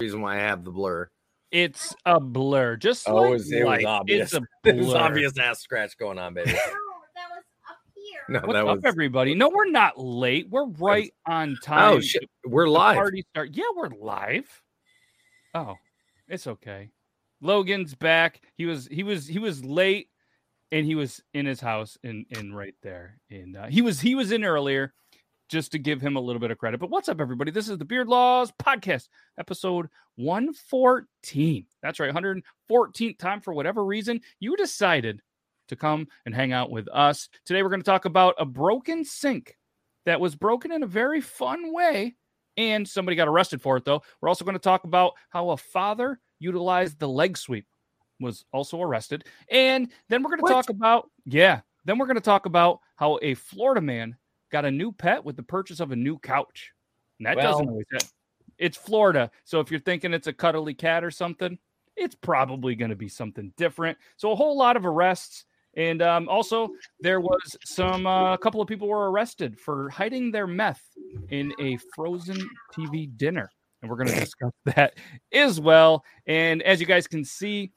reason why I have the blur. It's a blur, just Oh, like it was- it was obvious. It's a It was obvious ass scratch going on, baby. No, that was up here. No, What's that up, was. everybody? No, we're not late. We're right on time. Oh shit, we're The live. Party start. Yeah, we're live. Oh, it's okay. Logan's back. He was he was he was late, and he was in his house and and right there. And uh, he was he was in earlier, just to give him a little bit of credit. But what's up, everybody? This is the Beard Laws podcast, episode one fourteen. That's right, hundred fourteenth time for whatever reason you decided to come and hang out with us today. We're going to talk about a broken sink that was broken in a very fun way and somebody got arrested for it though. We're also going to talk about how a father utilized the leg sweep was also arrested. And then we're going to What? talk about yeah, then we're going to talk about how a Florida man got a new pet with the purchase of a new couch. And that doesn't always happen. It's Florida. So if you're thinking it's a cuddly cat or something, it's probably going to be something different. So a whole lot of arrests and um, also, there was some uh, a couple of people were arrested for hiding their meth in a frozen TV dinner, and we're going to discuss that as well. And as you guys can see,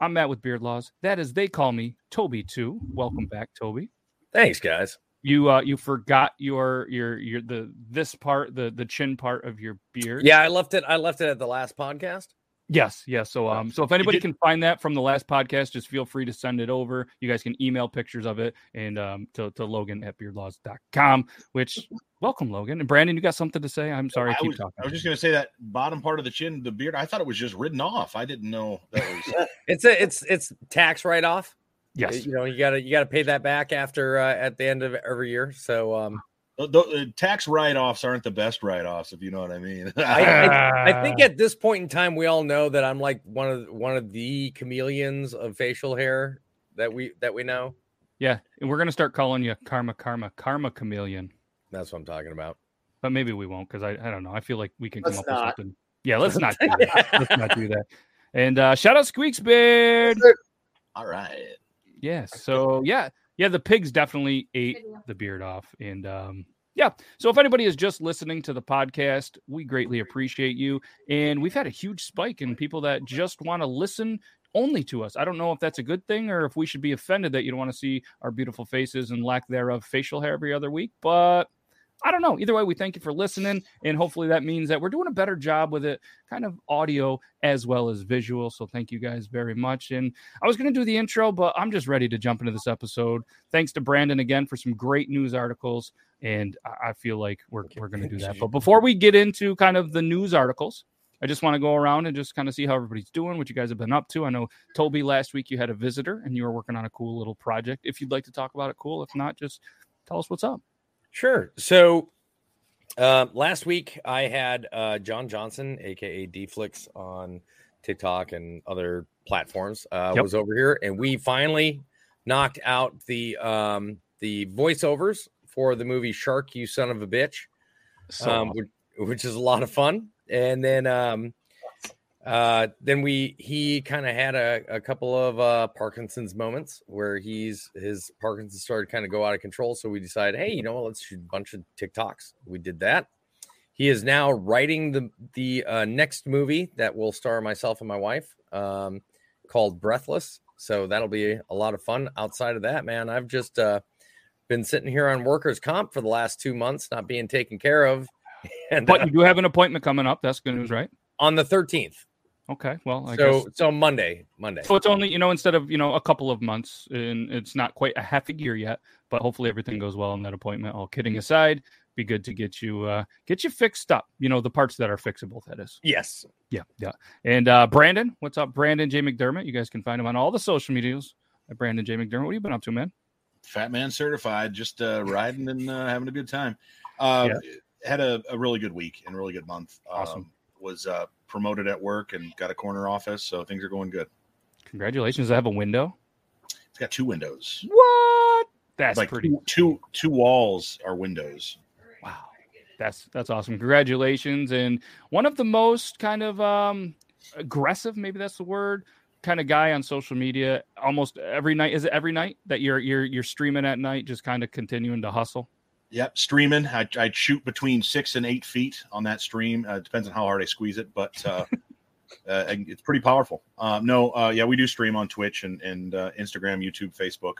I'm Matt with Beard Laws. That is, they call me Toby too. Welcome back, Toby. Thanks, guys. You uh, you forgot your your your the this part the the chin part of your beard. Yeah, I left it. I left it at the last podcast. Yes, yes. So, um, so if anybody did- can find that from the last podcast, just feel free to send it over. You guys can email pictures of it and um to, to Logan at beardlaws.com, which welcome, Logan. And Brandon, you got something to say? I'm sorry, I I keep was, talking. I was just going to say that bottom part of the chin, the beard. I thought it was just written off. I didn't know that was. It's a it's it's tax write off. Yes. You know, you gotta you gotta pay that back after uh, at the end of every year. So um the, the tax write offs aren't the best write offs, if you know what I mean. I, I, I think Ah. at this point in time we all know that I'm like one of one of the chameleons of facial hair that we that we know. Yeah. And we're gonna start calling you Karma Karma Karma Chameleon. That's what I'm talking about. But maybe we won't because I, I don't know. I feel like we can come Let's up not. with something. Yeah, let's not do that. let's not do that. And uh shout out Squeaks Beard. All right. Yes. So yeah, yeah, the pigs definitely ate the beard off. And um yeah, so if anybody is just listening to the podcast, we greatly appreciate you. And we've had a huge spike in people that just want to listen only to us. I don't know if that's a good thing or if we should be offended that you don't want to see our beautiful faces and lack thereof facial hair every other week, but I don't know. Either way, we thank you for listening, and hopefully that means that we're doing a better job with it, kind of audio as well as visual. So thank you guys very much. And I was going to do the intro, but I'm just ready to jump into this episode. Thanks to Brandon again for some great news articles, and I- feel like we're we're going to do that. But before we get into kind of the news articles. I just want to go around and just kind of see how everybody's doing, what you guys have been up to. I know Toby last week you had a visitor and you were working on a cool little project. If you'd like to talk about it, cool. If not, just tell us what's up. Sure. So uh, last week I had uh, John Johnson, aka Dflix, on TikTok and other platforms. Uh, Yep. Was over here, and we finally knocked out the um, the voiceovers for the movie Shark, You Son of a Bitch, So um, which, which is a lot of fun. And then um, uh, then we he kind of had a, a couple of uh, Parkinson's moments where he's his Parkinson's started kind of go out of control. So we decided, hey, you know what, let's shoot a bunch of TikToks. We did that. He is now writing the the uh, next movie that will star myself and my wife, um, called Breathless. So that'll be a lot of fun. Outside of that, man, I've just uh, been sitting here on workers' comp for the last two months, not being taken care of. And but uh, you do have an appointment coming up. That's good news, right? on the thirteenth, Okay. Well, I so guess so Monday, Monday. so. It's only you know instead of you know a couple of months, and it's not quite a half a year yet. But hopefully everything goes well in that appointment. All kidding aside, be good to get you uh get you fixed up. You know the parts that are fixable. That is. Yes. Yeah, yeah. And uh Brandon, what's up, Brandon J McDermott? You guys can find him on all the social medias. At Brandon J McDermott. What have you been up to, man? Fat man certified, just uh, riding and uh, having a good time. Uh, Had a, a really good week and really good month. Awesome. Was uh, promoted at work and got a corner office, so things are going good. Congratulations. I have a window? It's got two windows. What? That's like pretty two, two two walls are windows. Wow. That's that's awesome. Congratulations. And one of the most kind of um aggressive, maybe that's the word, kind of guy on social media almost every night. Is it every night that you're you're you're streaming at night, just kind of continuing to hustle? Yep, streaming. I, I shoot between six and eight feet on that stream. Uh, depends on how hard I squeeze it, but uh, uh, it's pretty powerful. Uh, no, uh, yeah, we do stream on Twitch and and uh, Instagram, YouTube, Facebook,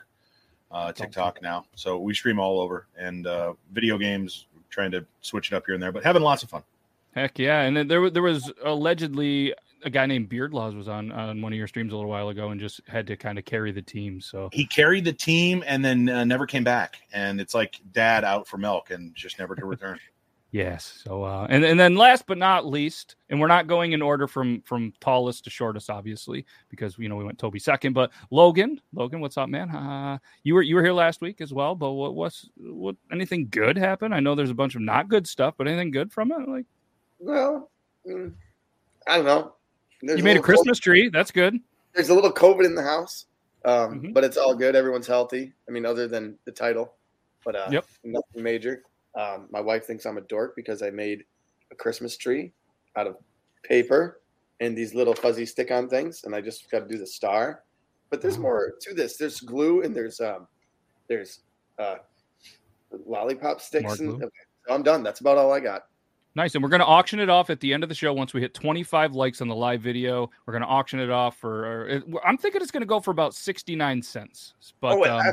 uh, TikTok now. So we stream all over and uh, video games. Trying to switch it up here and there, but having lots of fun. Heck yeah! And then there there was allegedly a guy named Beardlaws was on on one of your streams a little while ago and just had to kind of carry the team. So He carried the team and then uh, never came back, and it's like dad out for milk and just never to return. yes. So uh, and and then last but not least, and we're not going in order from from tallest to shortest, obviously, because you know we went Toby second. But Logan, Logan, what's up, man? Uh, you were you were here last week as well. But what what's what anything good happened? I know there's a bunch of not good stuff, but anything good from it? Like Well, mm, I don't know. You made a Christmas tree. That's good. There's a little COVID in the house, um, Mhm. but it's all good. Everyone's healthy. I mean, other than the title, but uh, Yep. nothing major. Um, my wife thinks I'm a dork because I made a Christmas tree out of paper and these little fuzzy stick-on things, and I just got to do the star. But there's Oh. more to this. There's glue and there's um, there's uh, lollipop sticks. And, okay, so I'm done. That's about all I got. Nice. And we're going to auction it off at the end of the show. Once we hit 25 likes on the live video, we're going to auction it off for, or it, I'm thinking it's going to go for about 69 cents. But, oh, um,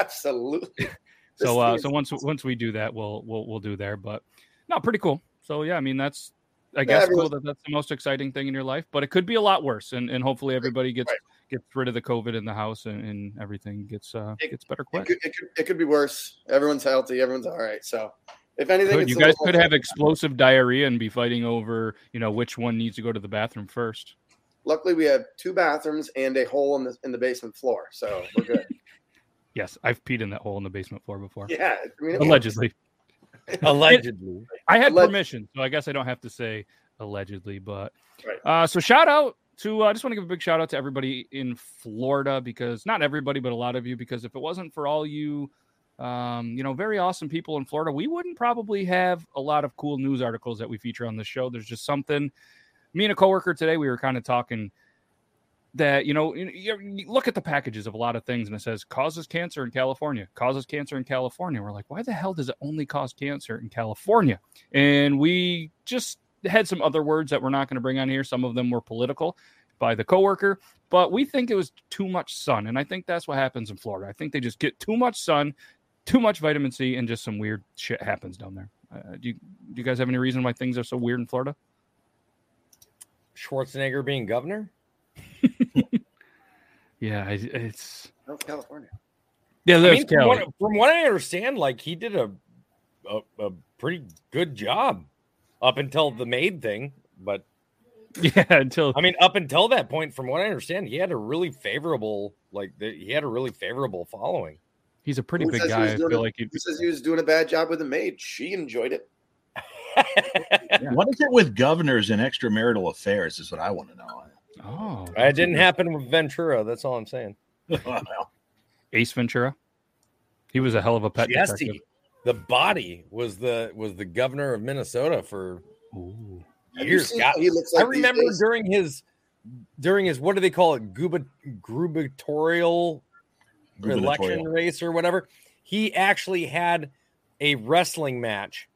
absolutely. So, uh, so once, once we do that, we'll, we'll, we'll do there, but no, pretty cool. So yeah, I mean, that's, I Yeah, guess cool that that's the most exciting thing in your life, but it could be a lot worse. And, and hopefully everybody gets, Right. gets rid of the COVID in the house and, and everything gets, uh, It- gets better it could, it, could, it could be worse. Everyone's healthy. Everyone's all right. So, if anything, Could. You guys could have explosive diarrhea and be fighting over, you know, which one needs to go to the bathroom first. Luckily, we have two bathrooms and a hole in the in the basement floor, so we're good. Yes, I've peed in that hole in the basement floor before. yeah, I mean, Allegedly. Allegedly. I had Alleg- permission, so I guess I don't have to say allegedly. But Right. uh, so shout out to uh, I just want to give a big shout out to everybody in Florida because not everybody, but a lot of you. Because if it wasn't for all you, um, you know, very awesome people in Florida, we wouldn't probably have a lot of cool news articles that we feature on the show. There's just something. Me and a coworker today, we were kind of talking that you know you, look at the packages of a lot of things and it says causes cancer in California, causes cancer in California. We're like, why the hell does it only cause cancer in California? And we just had some other words that we're not going to bring on here. Some of them were political by the coworker, but we think it was too much sun, and I think that's what happens in Florida. I think they just get too much sun, too much vitamin C, and just some weird shit happens down there. Uh, do you do you guys have any reason why things are so weird in Florida? Schwarzenegger being governor? Yeah, I- it's Oh, California. yeah. I There's mean, from what, from what I understand, like he did a, a a pretty good job up until the maid thing. But yeah, until I mean, up until that point, from what I understand, he had a really favorable like the, he had a really favorable following. He's a pretty Who big guy. was I doing feel it- like he says he was doing a bad job with the maid? She enjoyed it. What is it with governors and extramarital affairs? Is what I want to know. Oh, it didn't happen with Ventura. That's all I'm saying. Ace Ventura. He was a hell of a pet detective. Jesse, the body was the was the governor of Minnesota for Ooh. Years. God, how he looks I like these remember days? during his during his what do they call it Guba, gubernatorial election race or whatever he actually had a wrestling match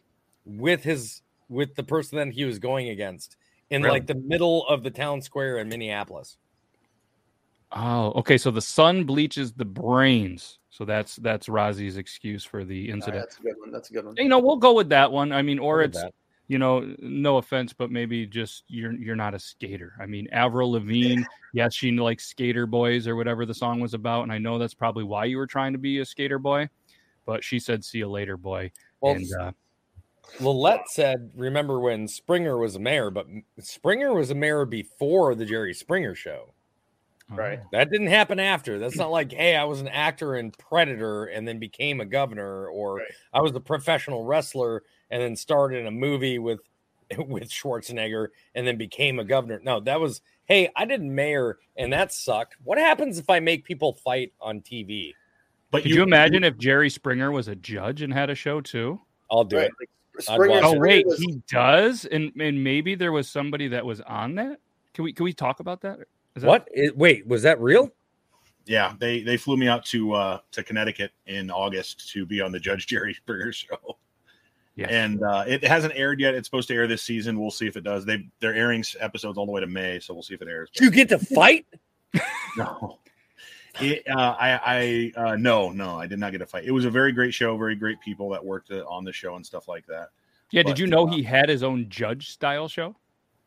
with his with the person that he was going against in Really? like the middle of the town square in minneapolis Oh, okay. So the sun bleaches the brains. So that's that's Razi's excuse for the incident. that's a good one. That's a good one. you know, we'll go with that one. I mean, or Look at it's that. You know, no offense, but maybe just you're you're not a skater. I mean, Avril Lavigne, yes, she likes skater boys or whatever the song was about, and I know that's probably why you were trying to be a skater boy. But she said, "See you later, boy." well and uh, Lillette said, remember when Springer was a mayor, but Springer was a mayor before the Jerry Springer show. Right. That didn't happen after. That's not like, hey, I was an actor in Predator and then became a governor, or Right. I was a professional wrestler and then starred in a movie with with Schwarzenegger and then became a governor. No, that was, hey, I did mayor and that sucked. What happens if I make people fight on TV? But Could you, imagine if Jerry Springer was a judge and had a show too? I'll do Right. it. I'd Springer, Oh wait, was- he does, and and maybe there was somebody that was on that. Can we can we talk about that? Is that What? It- wait, was that real? Yeah, they they flew me out to uh to Connecticut in August to be on the Judge Jerry Springer show. Yes. And uh, it hasn't aired yet. It's supposed to air this season. We'll see if it does. They they're airing episodes all the way to May, so we'll see if it airs. Did you get to fight? No. It, uh, I, I, uh, no, no, I did not get a fight. It was a very great show, very great people that worked uh, on the show and stuff like that. Yeah, But, did you know uh, he had his own judge style show?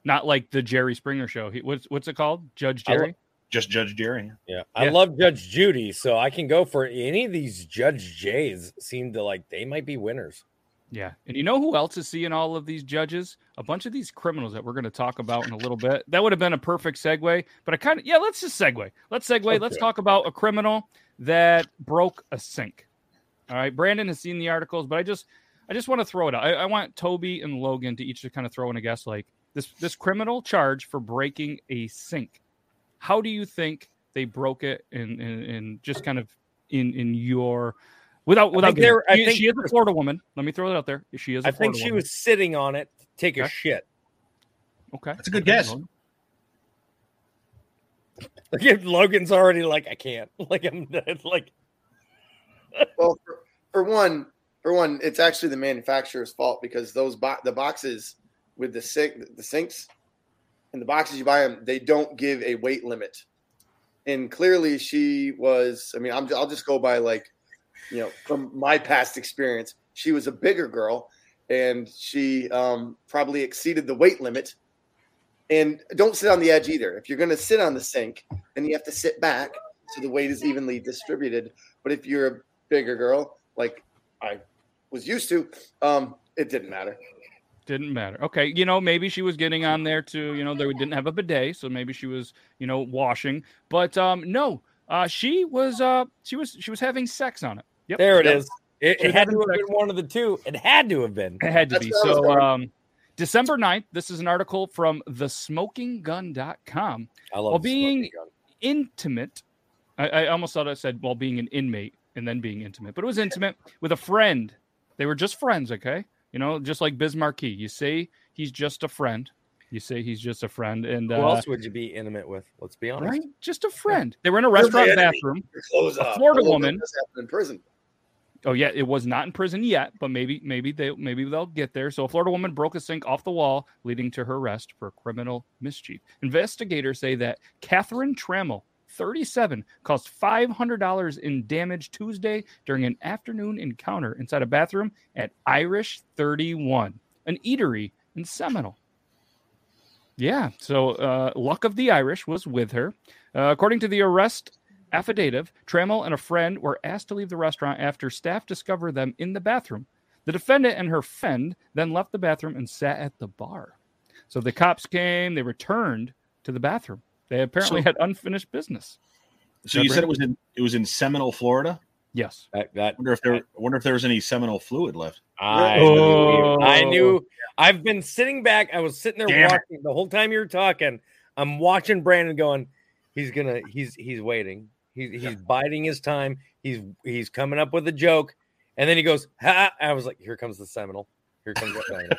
Not like the Jerry Springer show. He, what's what's it called? Judge I lo- Jerry? Just Judge Jerry. Yeah, I love Judge Judy, so I can go for any of these Judge Jays. Seem to like they might be winners. Yeah. And you know who else is seeing all of these judges? A bunch of these criminals that we're going to talk about in a little bit. That would have been a perfect segue, but I kind of, yeah, let's just segue. Let's segue. Let's talk about a criminal that broke a sink. All right. Brandon has seen the articles, but I just, I just want to throw it out. I, I want Toby and Logan to each to kind of throw in a guess like this, this criminal charge for breaking a sink. How do you think they broke it and, and, in just kind of in, in your, without, without, think getting- I she, think- she is a Florida woman. Let me throw it out there. She is. I I think she was sitting on it to take a shit. Okay. That's a good Okay, guess. Logan. Like, Logan's already like, I can't. Like I'm like Well, for, for one, for one, it's actually the manufacturer's fault because those bo- the boxes with the sink, the sinks, and the boxes you buy them, they don't give a weight limit. And clearly, she was. I mean, I'm, I'll just go by like, you know, from my past experience, she was a bigger girl, and she um, probably exceeded the weight limit. And don't sit on the edge either. If you're going to sit on the sink, then you have to sit back so the weight is evenly distributed. But if you're a bigger girl, like I was used to, um, it didn't matter. Didn't matter. Okay, you know, maybe she was getting on there too. you know, they didn't have a bidet, so maybe she was, you know, washing. But um, no, uh, she was, uh, she was, she was having sex on it. Yep, there it Yep. is. It, it had to have sex. been one of the two. It had to have been. It had to That's be. where I was So, um, December 9th, this is an article from thesmokinggun.com. I love While being- smoking gun. Intimate. I, I almost thought I said while being an inmate and then being intimate, but it was intimate with a friend. They were just friends, okay? You know, just like Biz Markie. You say he's just a friend. You say he's just a friend. And Who uh, else would you be intimate with? Let's be honest. right? Just a friend. They were in a restaurant bathroom. A off. Florida Hello, woman- This happened in prison. Oh yeah, it was not in prison yet, but maybe maybe they maybe they'll get there. So a Florida woman broke a sink off the wall, leading to her arrest for criminal mischief. Investigators say that Catherine Trammell, 37, caused $500 in damage Tuesday during an afternoon encounter inside a bathroom at Irish 31, an eatery in Seminole. Yeah, so uh, luck of the Irish was with her. Uh, according to the arrest affidavit, Trammell and a friend were asked to leave the restaurant after staff discovered them in the bathroom. The defendant and her friend then left the bathroom and sat at the bar. So the cops came, they returned to the bathroom. They apparently So- had unfinished business. So you said it was in it was in Seminole, Florida. Yes. That, that wonder if there I wonder if there was any seminal fluid left. I, Oh. knew, I knew. Oh. I've been sitting back. I was sitting there Damn it. watching the whole time you were talking. I'm watching Brandon going. He's gonna. He's he's waiting. He's he's biding his time. He's he's coming up with a joke, and then he goes. Ha! I was like, here comes the seminal. Here comes the Seminole.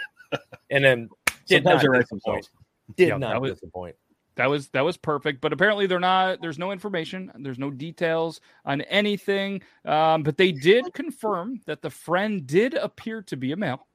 and then did Sometimes not disappoint. Did Yeah, not was- disappoint. That was that was perfect, but apparently they're not. There's no information. There's no details on anything. Um, but they did confirm that the friend did appear to be a male.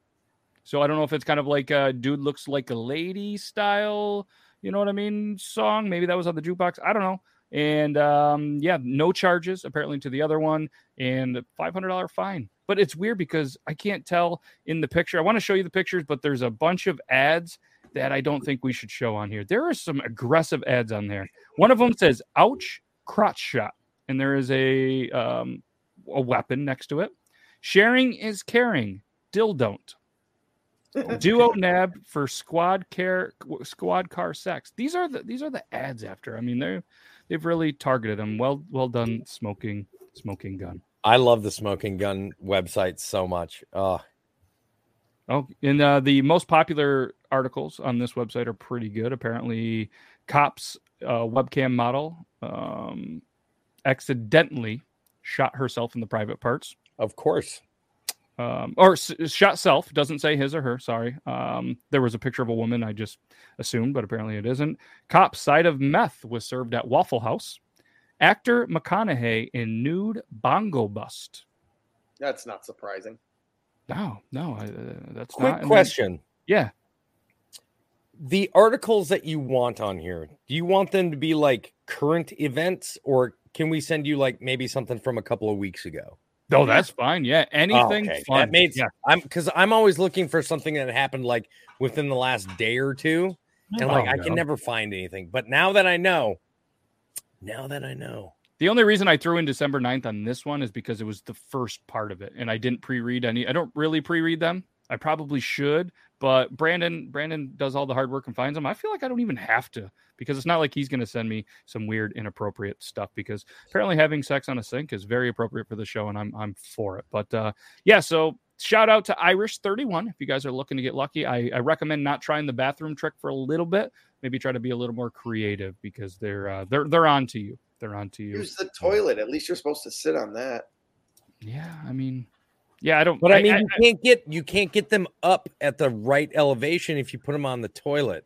So I don't know if it's kind of like a dude looks like a lady style. You know what I mean? Song. Maybe that was on the jukebox. I don't know. And um, yeah, no charges apparently to the other one, and five hundred dollar fine. But it's weird because I can't tell in the picture. I want to show you the pictures, but there's a bunch of ads that I don't think we should show on here. There are some aggressive ads on there. One of them says "ouch crotch shot," and there is a um, a weapon next to it. Sharing is caring. Dill don't. Duo nab for squad care squad car sex. These are the these are the ads after. I mean, they're they've really targeted them. Well well done, smoking smoking gun. I love the smoking gun website so much. Oh, Oh, and uh, the most popular articles on this website are pretty good. Apparently, cops uh, webcam model um, accidentally shot herself in the private parts, of course. um, or s- shot self. Doesn't say his or her. Sorry. Um, there was a picture of a woman. I just assumed, but apparently it isn't. Cop side of meth was served at Waffle House, Actor McConaughey in nude bongo bust. That's not surprising. No, no, I, uh, that's Quick not. and then- question. yeah, The articles that you want on here, do you want them to be like current events or can we send you like maybe something from a couple of weeks ago? no, that's fine. Yeah, anything Oh, okay. fun. That made yeah, I'm because I'm always looking for something that happened like within the last day or two. And like Oh, I can never find anything. But now that I know, now that I know. The only reason I threw in December 9th on this one is because it was the first part of it, and I didn't pre-read any. I don't really pre-read them. I probably should, but Brandon Brandon does all the hard work and finds them. I feel like I don't even have to because it's not like he's going to send me some weird inappropriate stuff because apparently having sex on a sink is very appropriate for the show and I'm I'm for it. But uh yeah, so shout out to Irish 31 if you guys are looking to get lucky. I, I recommend not trying the bathroom trick for a little bit. Maybe try to be a little more creative because they're uh, they're they're on to you. They're on to you. Use the toilet. At least you're supposed to sit on that. Yeah, I mean, yeah, I don't. But I mean, you can't get you can't get them up at the right elevation if you put them on the toilet.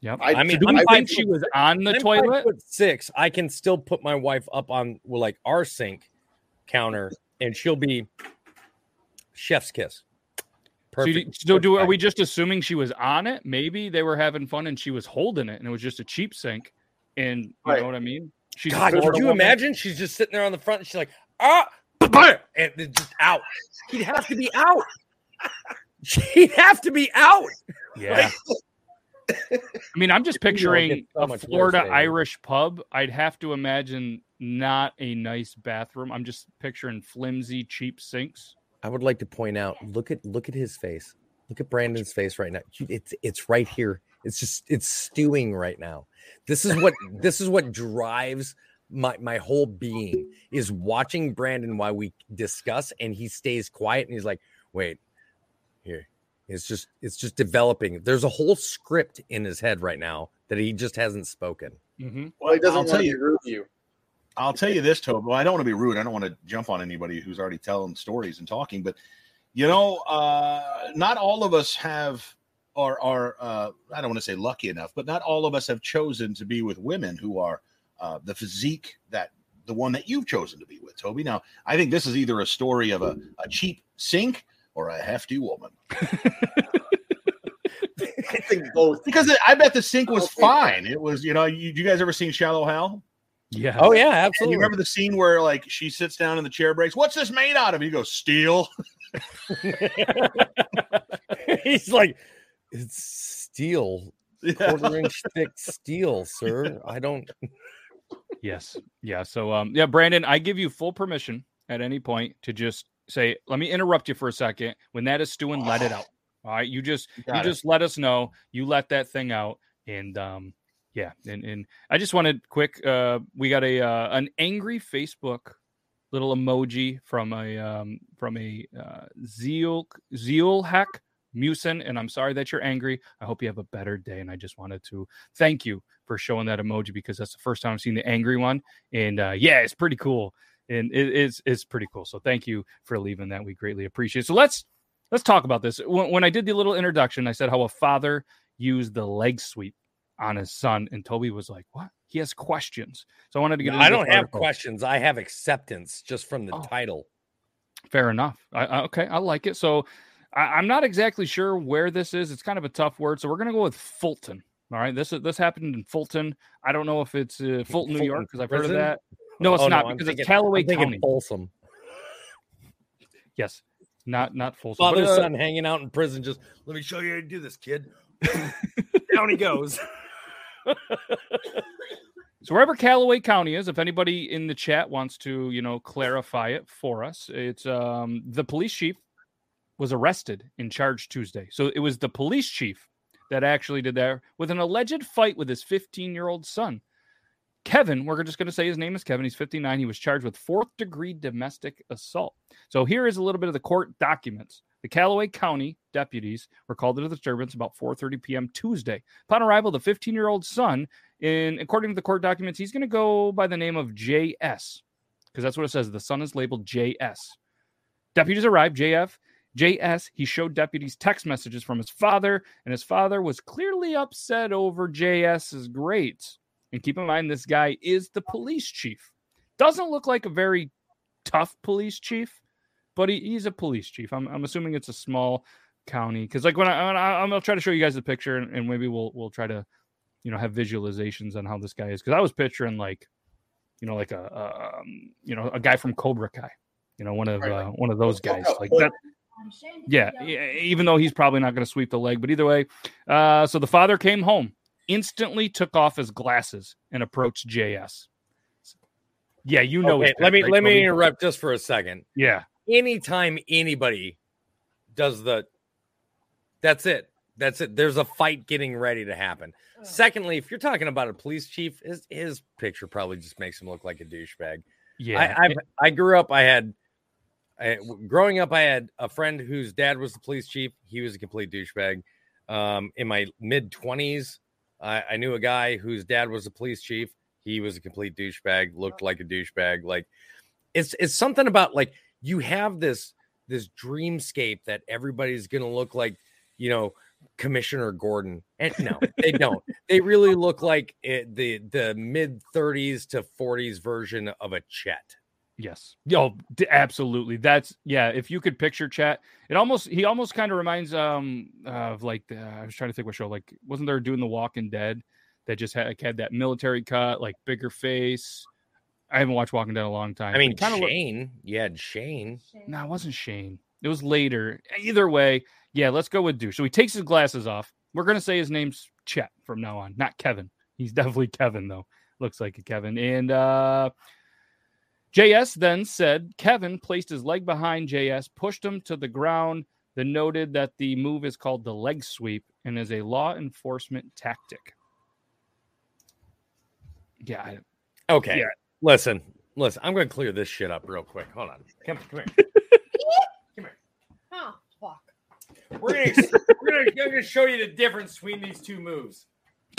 yep. I- I mean, I'm think five she was on the I'm five toilet? foot six. I can still put my wife up on well, like our sink counter, and she'll be chef's kiss. So, you- Perfect. so do are we just assuming she was on it? Maybe they were having fun and she was holding it, and it was just a cheap sink. And you Right. know what I mean? She's a God, Florida could you woman. imagine? She's just sitting there on the front. And she's like, ah, ba-bam," and just out. He'd have to be out. She'd have to be out. Yeah. I mean, I'm just picturing so a much Florida David. Irish pub. I'd have to imagine not a nice bathroom. I'm just picturing flimsy, cheap sinks. I would like to point out. Look at look at his face. Look at Brandon's face right now. You- It's it's right here. It's just it's stewing right now. This is what this is what drives my my whole being is watching Brandon while we discuss, and he stays quiet and he's like, "Wait, here." It's just it's just developing. There's a whole script in his head right now that he just hasn't spoken. Mm-hmm. Well, he doesn't I'll tell you. be to you. I'll tell you this, Toby. Well, I don't want to be rude. I don't want to jump on anybody who's already telling stories and talking, but you know, uh, not all of us have are are uh, I don't want to say lucky enough, but not all of us have chosen to be with women who are uh, the physique that the one that you've chosen to be with, Toby. Now, I think this is either a story of a, a cheap sink or a hefty woman. I think both. Because I bet the sink was fine. It was, you know, you, you guys ever seen Shallow Hal? Yeah. Oh yeah, And absolutely. you remember the scene where like she sits down and the chair breaks? What's this made out of? He goes, steel. He's like, it's steel, Yeah. quarter inch thick steel, sir. I don't. Yes. Yeah. So um yeah, Brandon, I give you full permission at any point to just say, let me interrupt you for a second. When that is stewing, let it out. All right. You just you Got it. just let us know. You let that thing out. And um yeah, and, and I just wanted quick uh we got a uh an angry Facebook little emoji from a um from a uh zeal zeal hack Musin, and I'm sorry that you're angry. I hope you have a better day. And I just wanted to thank you for showing that emoji because that's the first time I've seen the angry one. And uh, yeah, it's pretty cool. And it is it's pretty cool. So thank you for leaving that. We greatly appreciate it. So let's let's talk about this. When, when I did the little introduction, I said how a father used the leg sweep on his son, and Toby was like, "What?" He has questions. So I wanted to get. into I don't have article. questions. I have acceptance just from the Oh. title. Fair enough. I, I, okay, I like it. So I, I'm not exactly sure where this is. It's kind of a tough word. So we're gonna go with Fulton. All right. This this happened in Fulton. I don't know if it's uh, Fulton, New York, because I've heard of that. No, it's Oh, not I'm because thinking- it's Callaway County. Folsom. Yes, not not Folsom. Father but, uh, son hanging out in prison. Just let me show you how to do this, kid. Down he goes. So wherever Callaway County is, if anybody in the chat wants to, you know, clarify it for us, it's um the police chief was arrested and charged Tuesday. So it was the police chief that actually did that with an alleged fight with his 15-year-old son. Kevin, we're just going to say his name is Kevin. He's 59. He was charged with fourth degree domestic assault. So here is a little bit of the court documents. The Callaway County deputies were called to the disturbance about 4:30 p.m. Tuesday. Upon arrival, the 15-year-old son in according to the court documents, he's going to go by the name of JS because that's what it says. The son is labeled JS. Deputies arrived. JF, JS. He showed deputies text messages from his father, and his father was clearly upset over JS's grades. And keep in mind, this guy is the police chief. Doesn't look like a very tough police chief, but he, he's a police chief. I'm, I'm assuming it's a small county because, like, when I, when I I'm gonna try to show you guys the picture, and, and maybe we'll we'll try to, you know, have visualizations on how this guy is because I was picturing like, you know, like a, a um, you know a guy from Cobra Kai, you know, one of Right, uh, one of those guys like that. Yeah, even though he's probably not going to sweep the leg, but either way, uh, so the father came home, instantly took off his glasses and approached JS. Yeah, you know. okay, let me right, let me interrupt just for a second. Yeah, Anytime anybody does the, that's it. That's it. There's a fight getting ready to happen. Secondly, if you're talking about a police chief, his his picture probably just makes him look like a douchebag. yeah. I, I've, I grew up. I had, I, growing up, I had a friend whose dad was the police chief. He was a complete douchebag. Um, in my mid twenties, I, I knew a guy whose dad was a police chief. He was a complete douchebag. Looked like a douchebag. Like, it's it's something about like you have this this dreamscape that everybody's gonna look like, you know, Commissioner Gordon. And no, they don't. They really look like it, the the mid 30s to 40s version of a Chet. Yes. Yo, absolutely. That's yeah. If you could picture chat, it almost he almost kind of reminds um of like the, I was trying to think what show like wasn't there doing the Walking Dead that just had like, had that military cut like bigger face. I haven't watched Walking Dead in a long time. I mean, kind of Shane. you had Shane. no, it wasn't Shane. It was later. Either way, yeah. Let's go with Douche. So he takes his glasses off. We're gonna say his name's Chet from now on, not Kevin. He's definitely Kevin though. Looks like a Kevin. And uh JS then said Kevin placed his leg behind JS, pushed him to the ground, then noted that the move is called the leg sweep and is a law enforcement tactic. Yeah, I- Okay. Yeah. Listen, listen. I'm going to clear this shit up real quick. Hold on. Come, here. come here. Oh, fuck. We're going to we're gonna, I'm gonna show you the difference between these two moves.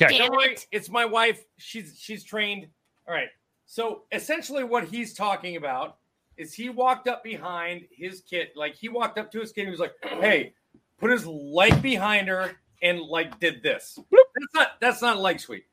okay. Don't worry, it's my wife. She's she's trained. All right. So essentially, what he's talking about is he walked up behind his kid, like he walked up to his kid. And he was like, "Hey, put his leg behind her and like did this." That's not that's not a leg sweep.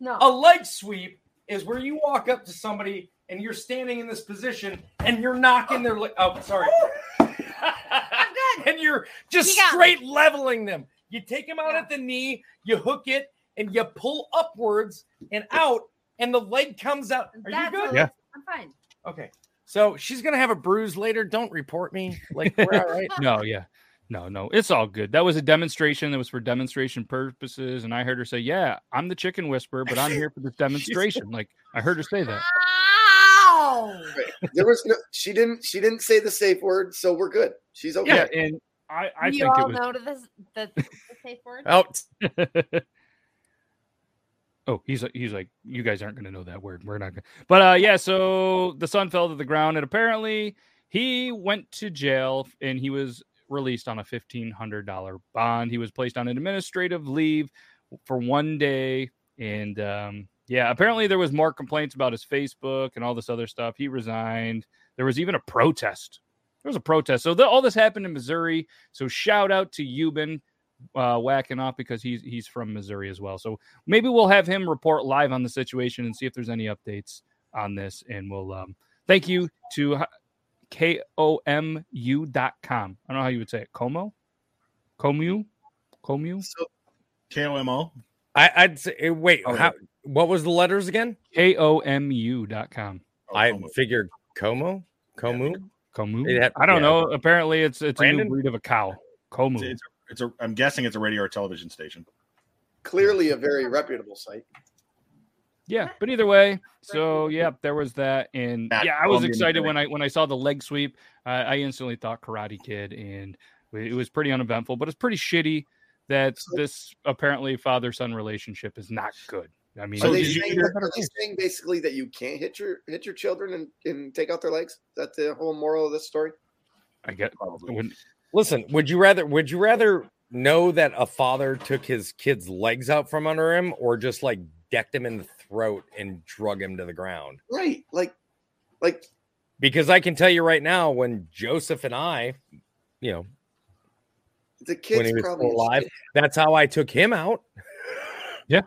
No. A leg sweep is where you walk up to somebody and you're standing in this position and you're knocking their leg. Oh, sorry. I'm good. and you're just You got me. straight leveling them. You take them out Yeah. at the knee, you hook it, and you pull upwards and out, and the leg comes out. Are That's you good? Yeah. I'm fine. Okay. So she's gonna have a bruise later. Don't report me. Like we're all right. No, yeah. No, no, it's all good. That was a demonstration that was for demonstration purposes. And I heard her say, Yeah, I'm the chicken whisperer, but I'm here for this demonstration. like I heard her say that. Ow! There was no. She didn't. She didn't say the safe word, so we're good. She's okay. Yeah, and I, I you think all it know to this the, the safe word. Oh, was Oh, he's he's like, you guys aren't gonna know that word. We're not gonna but uh yeah, so the son fell to the ground and apparently he went to jail and he was released on a fifteen hundred dollar bond. He was placed on administrative leave for one day. And um yeah, apparently there was more complaints about his Facebook and all this other stuff. He resigned. There was even a protest. There was a protest. So the, all this happened in Missouri. So shout out to Euban uh, whacking off because he's he's from Missouri as well. So maybe we'll have him report live on the situation and see if there's any updates on this. And we'll um, thank you to komu.com. I don't know how you would say it. Como? Comu? Comu? So KOMO. I, I'd say. eh, Wait, Oh, how? What was the letters again? K-O-M-U.com. Oh, I Como. figured Como, Como. Comu? It had- I don't yeah. know. Apparently it's it's a new breed of a cow. Comu. It's, it's, it's a. I'm guessing it's a radio or television station. clearly a very reputable site. Yeah, but either way, so yeah, there was that, and That yeah, I was excited when I when I saw the leg sweep. Uh, I instantly thought Karate Kid, and it was pretty uneventful, but it's pretty shitty that this apparently father son relationship is not good. I mean, So are they saying, are they saying basically that you can't hit your hit your children and, and take out their legs? That's the whole moral of this story? I get Probably. when Listen, would you rather? Would you rather know that a father took his kid's legs out from under him, or just like decked him in the throat and drug him to the ground? Right. Like, like Because I can tell you right now, when Joseph and I, you know, the kids when he was probably still alive, that's how I took him out. Yeah.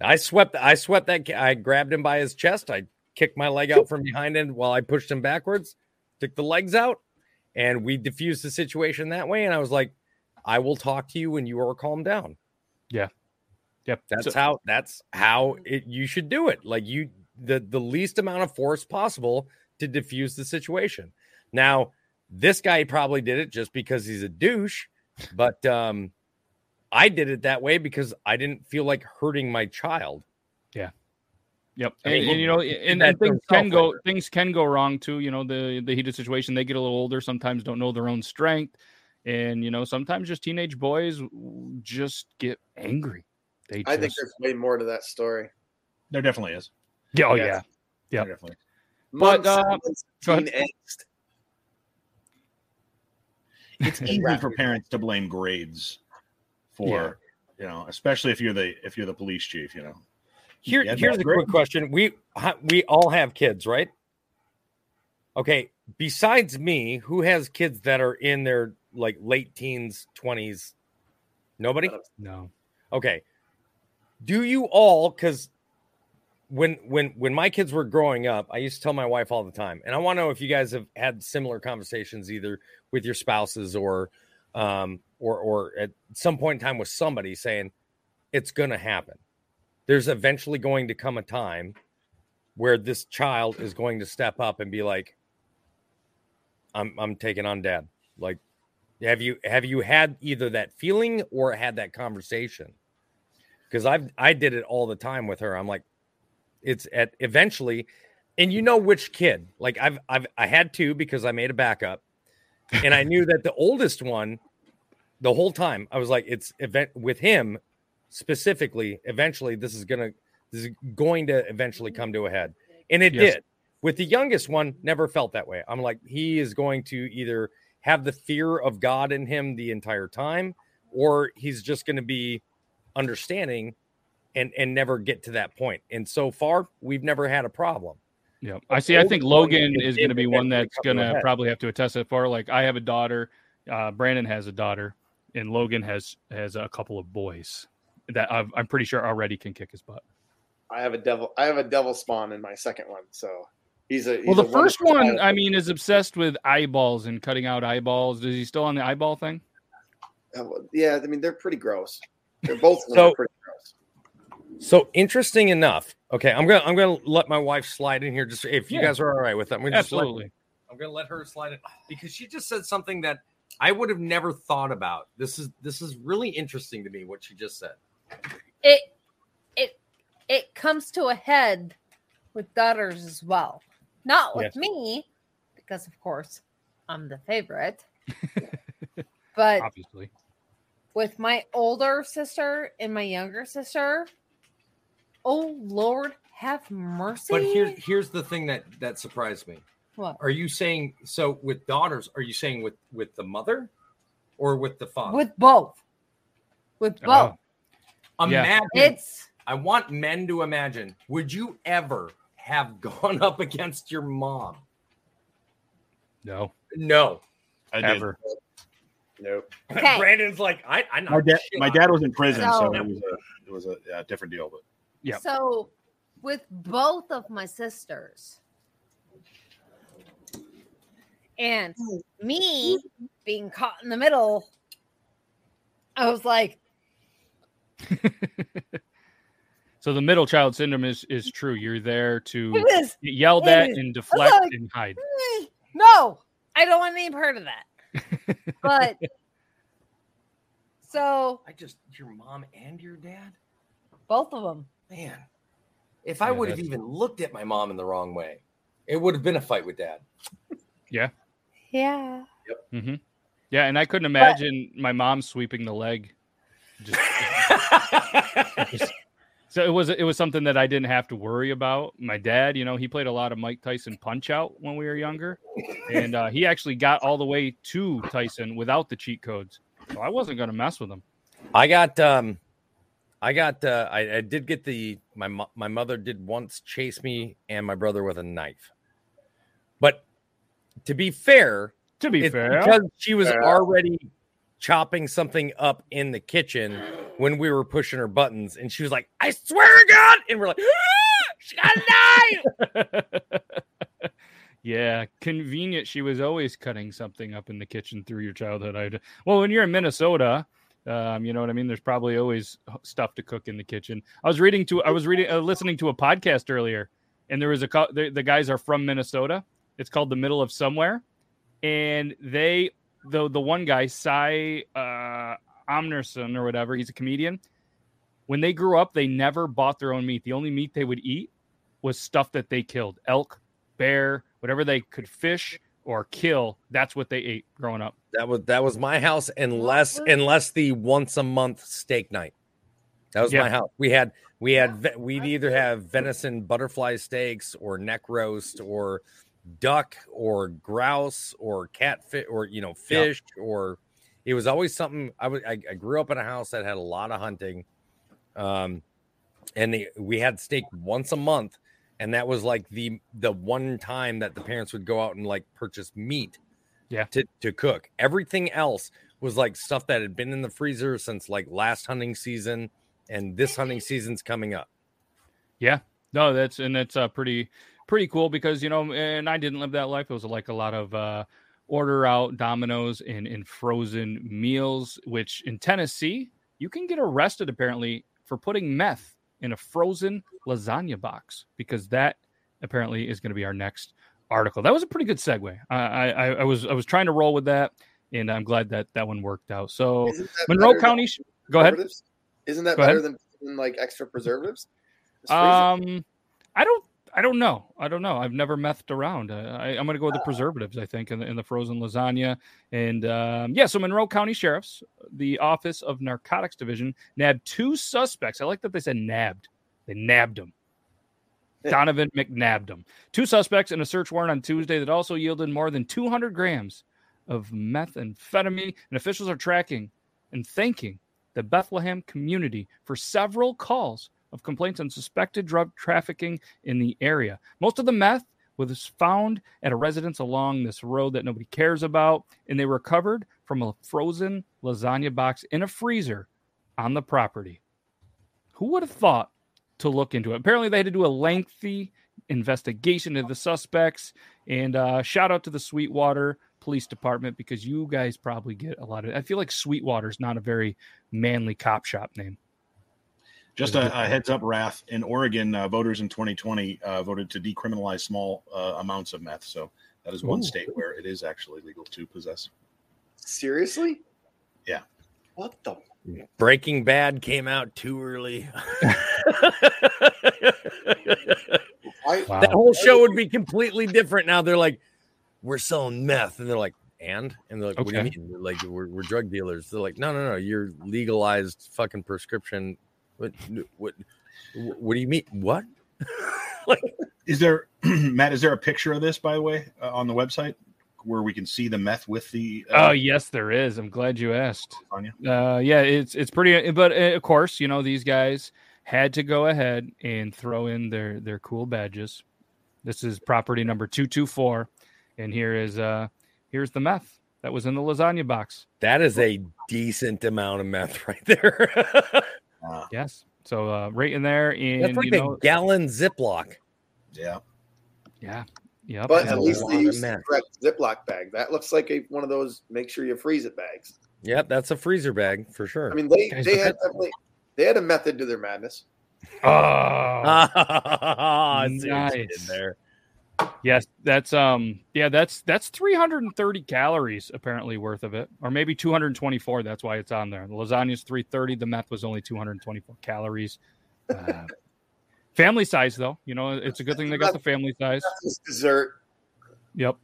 I swept. I swept that. I grabbed him by his chest. I kicked my leg out from behind him while I pushed him backwards. Took the legs out, and we diffused the situation that way. And I was like, "I will talk to you when you are calmed down." Yep. That's So- how. That's how it. You should do it. Like you, the the least amount of force possible to diffuse the situation. Now, this guy probably did it just because he's a douche, but um, I did it that way because I didn't feel like hurting my child. Yeah. Yep, I and, mean, and, you know, and, and things can go later. things can go wrong too. You know, the the heated situation. They get a little older, sometimes don't know their own strength, and you know, sometimes just teenage boys just get angry. They I think there's way more to that story. There definitely is. yeah, oh yeah. yeah, Yep. Definitely. But, Months uh, and months of go teen angst. It's easy for parents to blame grades for you know, especially if you're the if you're the police chief. You know, Here, Yeah, here's that's a quick question. We we all have kids, right? Okay. Besides me, who has kids that are in their like late teens, twenties? Nobody. no, Okay. Do you all because when when when my kids were growing up, I used to tell my wife all the time, and I want to know if you guys have had similar conversations either with your spouses or um or or at some point in time with somebody saying it's gonna happen. There's eventually going to come a time where this child is going to step up and be like, I'm I'm taking on dad. Like have you have you had either that feeling or had that conversation? Because I've I did it all the time with her. I'm like, it's at eventually, and you know which kid. Like I've I've I had two because I made a backup, and I knew that the oldest one, the whole time I was like, it's event with him specifically. Eventually, this is gonna this is going to eventually come to a head, and it Yes. did. With the youngest one, never felt that way. I'm like, he is going to either have the fear of God in him the entire time, or he's just going to be understanding and and never get to that point. And so far, we've never had a problem. yeah. I see. I think Logan is- is going to be one that's going to probably have to attest that far. Like, I have a daughter. Uh, Brandon has a daughter, and Logan has has a couple of boys that I've, I'm pretty sure already can kick his butt. I have a devil. I have a devil spawn in my second one. So he's a. He's Well, the a first one. I mean, is obsessed with eyeballs and cutting out eyeballs. Is he still on the eyeball thing? Uh, yeah, I mean they're pretty gross. They're both So- pretty gross. So interesting enough. Okay, I'm gonna I'm gonna let my wife slide in here. Just if you Yeah. guys are all right with that, I'm gonna just let- Absolutely. I'm gonna let her slide it because she just said something that I would have never thought about. This is this is really interesting to me what she just said. It it it comes to a head with daughters as well. Not with Yes. me, because of course I'm the favorite. but Obviously. With my older sister and my younger sister, oh Lord, have mercy. But here's here's the thing that that surprised me. what? Are you saying so with daughters? Are you saying with with the mother or with the father? With both. With oh. both. Oh, yeah. Imagine. It's I want men to imagine. Would you ever have gone up against your mom? no. No. I did. Ever. Nope. Okay. Brandon's like I. I My dad, my dad was in prison, so, So- it was a it was a yeah, different deal. But yeah. So, with both of my sisters, and me being caught in the middle, I was like, So the middle child syndrome is is true. You're there to "It is get yelled it at is- and deflect like- and hide. eh, no, I don't want any part of that. But so I just your mom and your dad. both of them. Man, if I Yeah, would have even looked at my mom in the wrong way, it would have been a fight with dad. Yeah. hmm Yeah, and I couldn't imagine my mom sweeping the leg. Just, just- so it was it was something that I didn't have to worry about. My dad, you know, he played a lot of Mike Tyson Punch Out when we were younger, and uh, he actually got all the way to Tyson without the cheat codes. So I wasn't going to mess with him. I got um I got uh I, I did get the my mo- my mother did once chase me and my brother with a knife. But to be fair, To be fair, because she was Yeah. already chopping something up in the kitchen when we were pushing her buttons, and she was like, "I swear to God!" And we're like, ah, "She gotta die!" yeah, convenient. She was always cutting something up in the kitchen through your childhood. I well, when you're in Minnesota, um, you know what I mean. There's probably always stuff to cook in the kitchen. I was reading to, I was reading, uh, listening to a podcast earlier, and there was a the, the guys are from Minnesota. It's called the Middle of Somewhere, and they the the one guy, Cy uh, Amnerson or whatever, he's a comedian. When they grew up, they never bought their own meat. The only meat they would eat was stuff that they killed elk, bear, whatever they could fish or kill. That's what they ate growing up. That was that was my house, unless unless the once a month steak night. That was Yeah. my house. We had we had we'd either have venison butterfly steaks or neck roast or duck or grouse or catfish or you know fish or it was always something. I I, I grew up in a house that had a lot of hunting, um, and the, we had steak once a month, and that was like the the one time that the parents would go out and like purchase meat Yeah. to, to cook. Everything else was like stuff that had been in the freezer since like last hunting season, and this hunting season's coming up. Yeah. No, that's and that's uh, pretty pretty cool because you know, and I didn't live that life. It was like a lot of uh, order out Domino's and and frozen meals. Which in Tennessee, you can get arrested apparently for putting meth in a frozen lasagna box because that apparently is going to be our next article. That was a pretty good segue. I, I I was I was trying to roll with that, and I'm glad that that one worked out. So Monroe County, go ahead. Isn't that Go better ahead. than like extra preservatives? Just freeze it. Um, I don't. I don't know. I don't know. I've never methed around. Uh, I, I'm going to go with the preservatives. I think in the, in the frozen lasagna, and um, yeah. So Monroe County Sheriff's, the Office of Narcotics Division, nabbed two suspects. I like that they said nabbed. They nabbed them. Donovan McNabbed them. Two suspects in a search warrant on Tuesday that also yielded more than 200 grams of methamphetamine. And officials are tracking and thanking the Bethlehem community for several calls of complaints on suspected drug trafficking in the area. Most of the meth was found at a residence along this road that nobody cares about, and they were recovered from a frozen lasagna box in a freezer on the property. Who would have thought to look into it? Apparently, they had to do a lengthy investigation of the suspects. And uh, shout out to the Sweetwater Police Department because you guys probably get a lot of. I feel like Sweetwater is not a very manly cop shop name. Just a, a heads up, Wrath. In Oregon, uh, voters in 2020 uh, voted to decriminalize small uh, amounts of meth. So that is one Ooh. state where it is actually legal to possess. Seriously? Yeah. What the? Breaking Bad came out too early. Why, Wow. that whole show would be completely different now. They're like, we're selling meth, and they're like, and and they're like, what do you mean? They're like, we're, we're drug dealers. They're like, no, no, no, you're legalized fucking prescription. What what what do you mean? What? like, Is there, Matt? Is there a picture of this, by the way, uh, on the website where we can see the meth with the? Oh Uh, yes, there is. I'm glad you asked. Anya? Uh, yeah, it's it's pretty. But uh, of course, you know these guys had to go ahead and throw in their their cool badges. This is property number two two four, and here is uh here's the meth that was in the lasagna box. that is a decent amount of meth right there. Uh, Yes, so uh, right in there, and That's like you a know, gallon Ziploc. yeah. yeah, yeah. but at least lot they of used the correct Ziploc bag. That looks like a, one of those make sure you freeze it bags. Yep, that's a freezer bag for sure. I mean, they Guys, they had definitely they had a method to their madness. Oh, I see what you did Nice. there. Yes, that's um yeah, that's that's 330 calories apparently worth of it. Or maybe 224, that's why it's on there. The lasagna's 330, the meth was only 224 calories. Uh, family size though, you know, it's a good thing they got the family size. This dessert. Yep.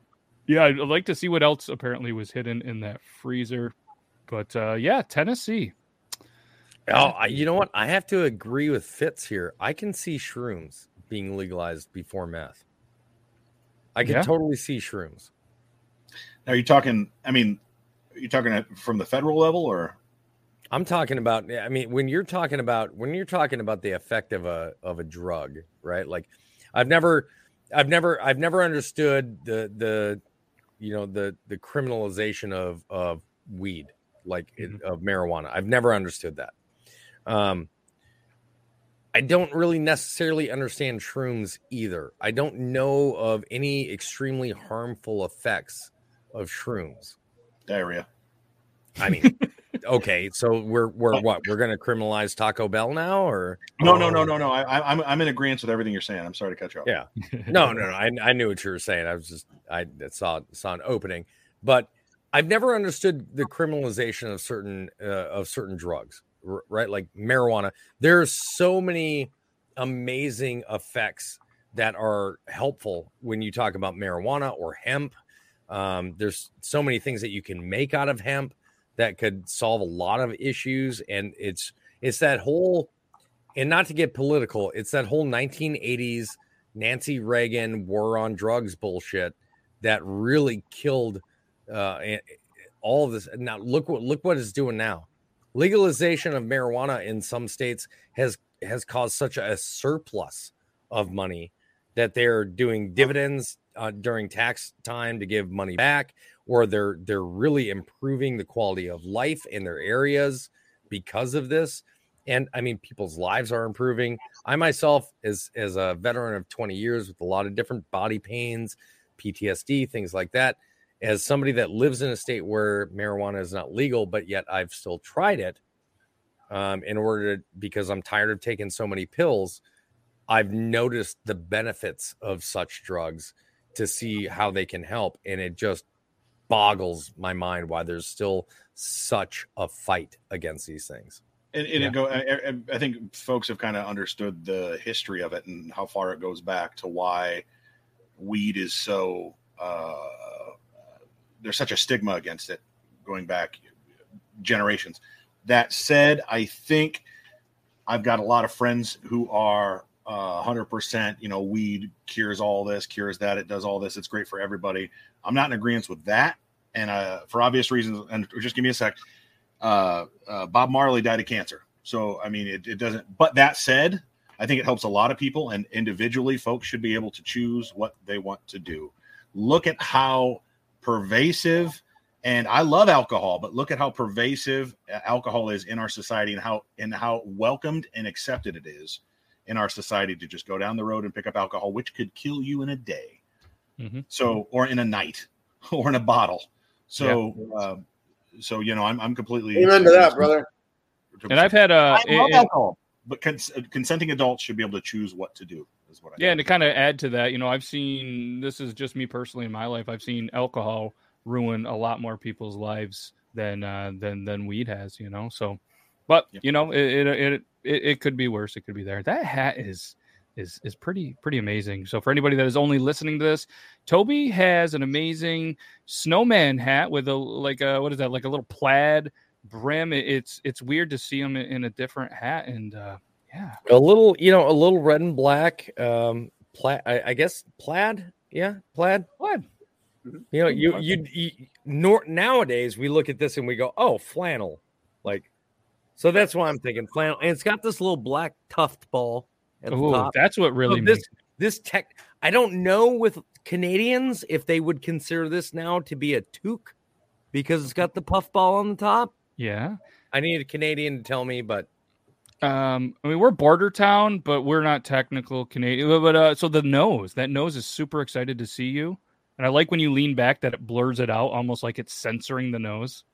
Yeah, I'd like to see what else apparently was hidden in that freezer. But uh yeah, Tennessee. Oh, I, you know what? I have to agree with Fitz here. I can see shrooms being legalized before meth. I can Yeah. totally see shrooms. Now, are you talking? I mean, are you talking from the federal level or? I'm talking about. I mean, when you're talking about when you're talking about the effect of a of a drug, right? Like, I've never, I've never, I've never understood the the, you know, the the criminalization of of weed, like it, of marijuana. I've never understood that. Um, I don't really necessarily understand shrooms either. I don't know of any extremely harmful effects of shrooms. Diarrhea. I mean, okay, so we're we're what? We're going to criminalize Taco Bell now, or No, no, no, no, no. I, I'm I'm in agreement with everything you're saying. I'm sorry to cut you off. Yeah. no, no, no. I, I knew what you were saying. I was just I saw saw an opening, but I've never understood the criminalization of certain uh, of certain drugs, right? Like marijuana. There's so many amazing effects that are helpful when you talk about marijuana or hemp. Um, there's so many things that you can make out of hemp that could solve a lot of issues, and it's it's that whole and not to get political, it's that whole 1980s Nancy Reagan war on drugs bullshit that really killed uh, all this. Now look what look what it's doing now. Legalization of marijuana in some states has has caused such a surplus of money that they're doing dividends uh, during tax time to give money back, or they're they're really improving the quality of life in their areas because of this. And i mean people's lives are improving. I myself as as a veteran of 20 years with a lot of different body pains ptsd things like that as somebody that lives in a state where marijuana is not legal but yet i've still tried it um, in order to because i'm tired of taking so many pills i've noticed the benefits of such drugs to see how they can help and it just boggles my mind why there's still such a fight against these things And, and Yeah. it go. I, I- I think folks have kind of understood the history of it and how far it goes back to why weed is so. Uh, there's such a stigma against it going back generations. That said, I think I've got a lot of friends who are uh, 100%. You know, weed cures all this, cures that. It does all this. It's great for everybody. I'm not in agreement with that, and uh, for obvious reasons. And just give me a sec uh, uh, Bob Marley died of cancer. So, I mean, it, it doesn't, but that said, I think it helps a lot of people, and individually, folks should be able to choose what they want to do. Look at how pervasive, and I love alcohol, but look at how pervasive uh, alcohol is in our society and how and how welcomed and accepted it is in our society to just go down the road and pick up alcohol, which could kill you in a day. Mhm. So, or in a night, or in a bottle. So, um, so you know, I'm I'm completely Amen to that, brother. And I've had uh, I love and- alcohol, but cons- consenting adults should be able to choose what to do. Is what I Yeah, and to kind of add to that, you know, I've seen this is just me personally in my life. I've seen alcohol ruin a lot more people's lives than uh, than than weed has. You know, so but Yep. you know, it it, it it it could be worse. It could be there. That hat is is is pretty pretty amazing. So for anybody that is only listening to this, Toby has an amazing snowman hat with a like a what is that like a little plaid brim. It- It's it's weird to see him in a different hat and. uh yeah, a little you know a little red and black um plaid I, I guess plaid yeah plaid. What? you know you you, you nor, nowadays we look at this and we go oh flannel. Like so that's why i'm thinking flannel and it's got this little black tuft ball at the Oh, top. that's what really this makes this tech i don't know with canadians if they would consider this now to be a toque because it's got the puff ball on the top. Yeah. i need a canadian to tell me but Um, I mean, we're border town, but we're not technical Canadian. But, but uh, so the nose, that nose is super excited to see you, and I like when you lean back that it blurs it out, almost like it's censoring the nose.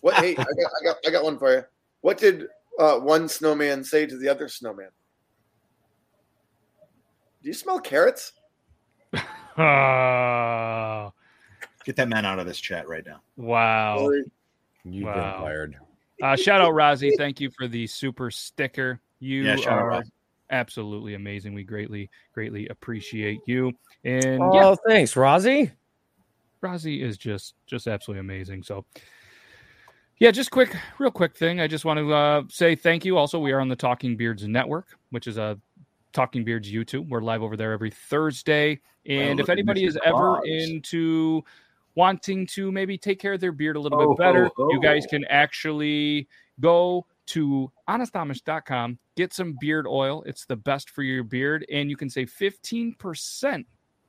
What? Hey, I got, I got, I got one for you. What did uh, one snowman say to the other snowman? Do you smell carrots? Ah, get that man out of this chat right now. wow. Or- you've Wow. been fired Uh, shout out Rozzy, thank you for the super sticker. You Yeah, shout out, are absolutely amazing. We greatly, greatly appreciate you. And oh yeah, thanks Rozzy. Rozzy is just just absolutely amazing. So yeah, just quick, real quick thing. I just want to uh, say thank you. Also, we are on the Talking Beards Network, which is a Talking Beards YouTube. We're live over there every Thursday. And Well, if anybody is ever into wanting to maybe take care of their beard a little Oh, bit better, oh, you guys oh. can actually go to honestamish.com, get some beard oil. It's the best for your beard, and you can save 15%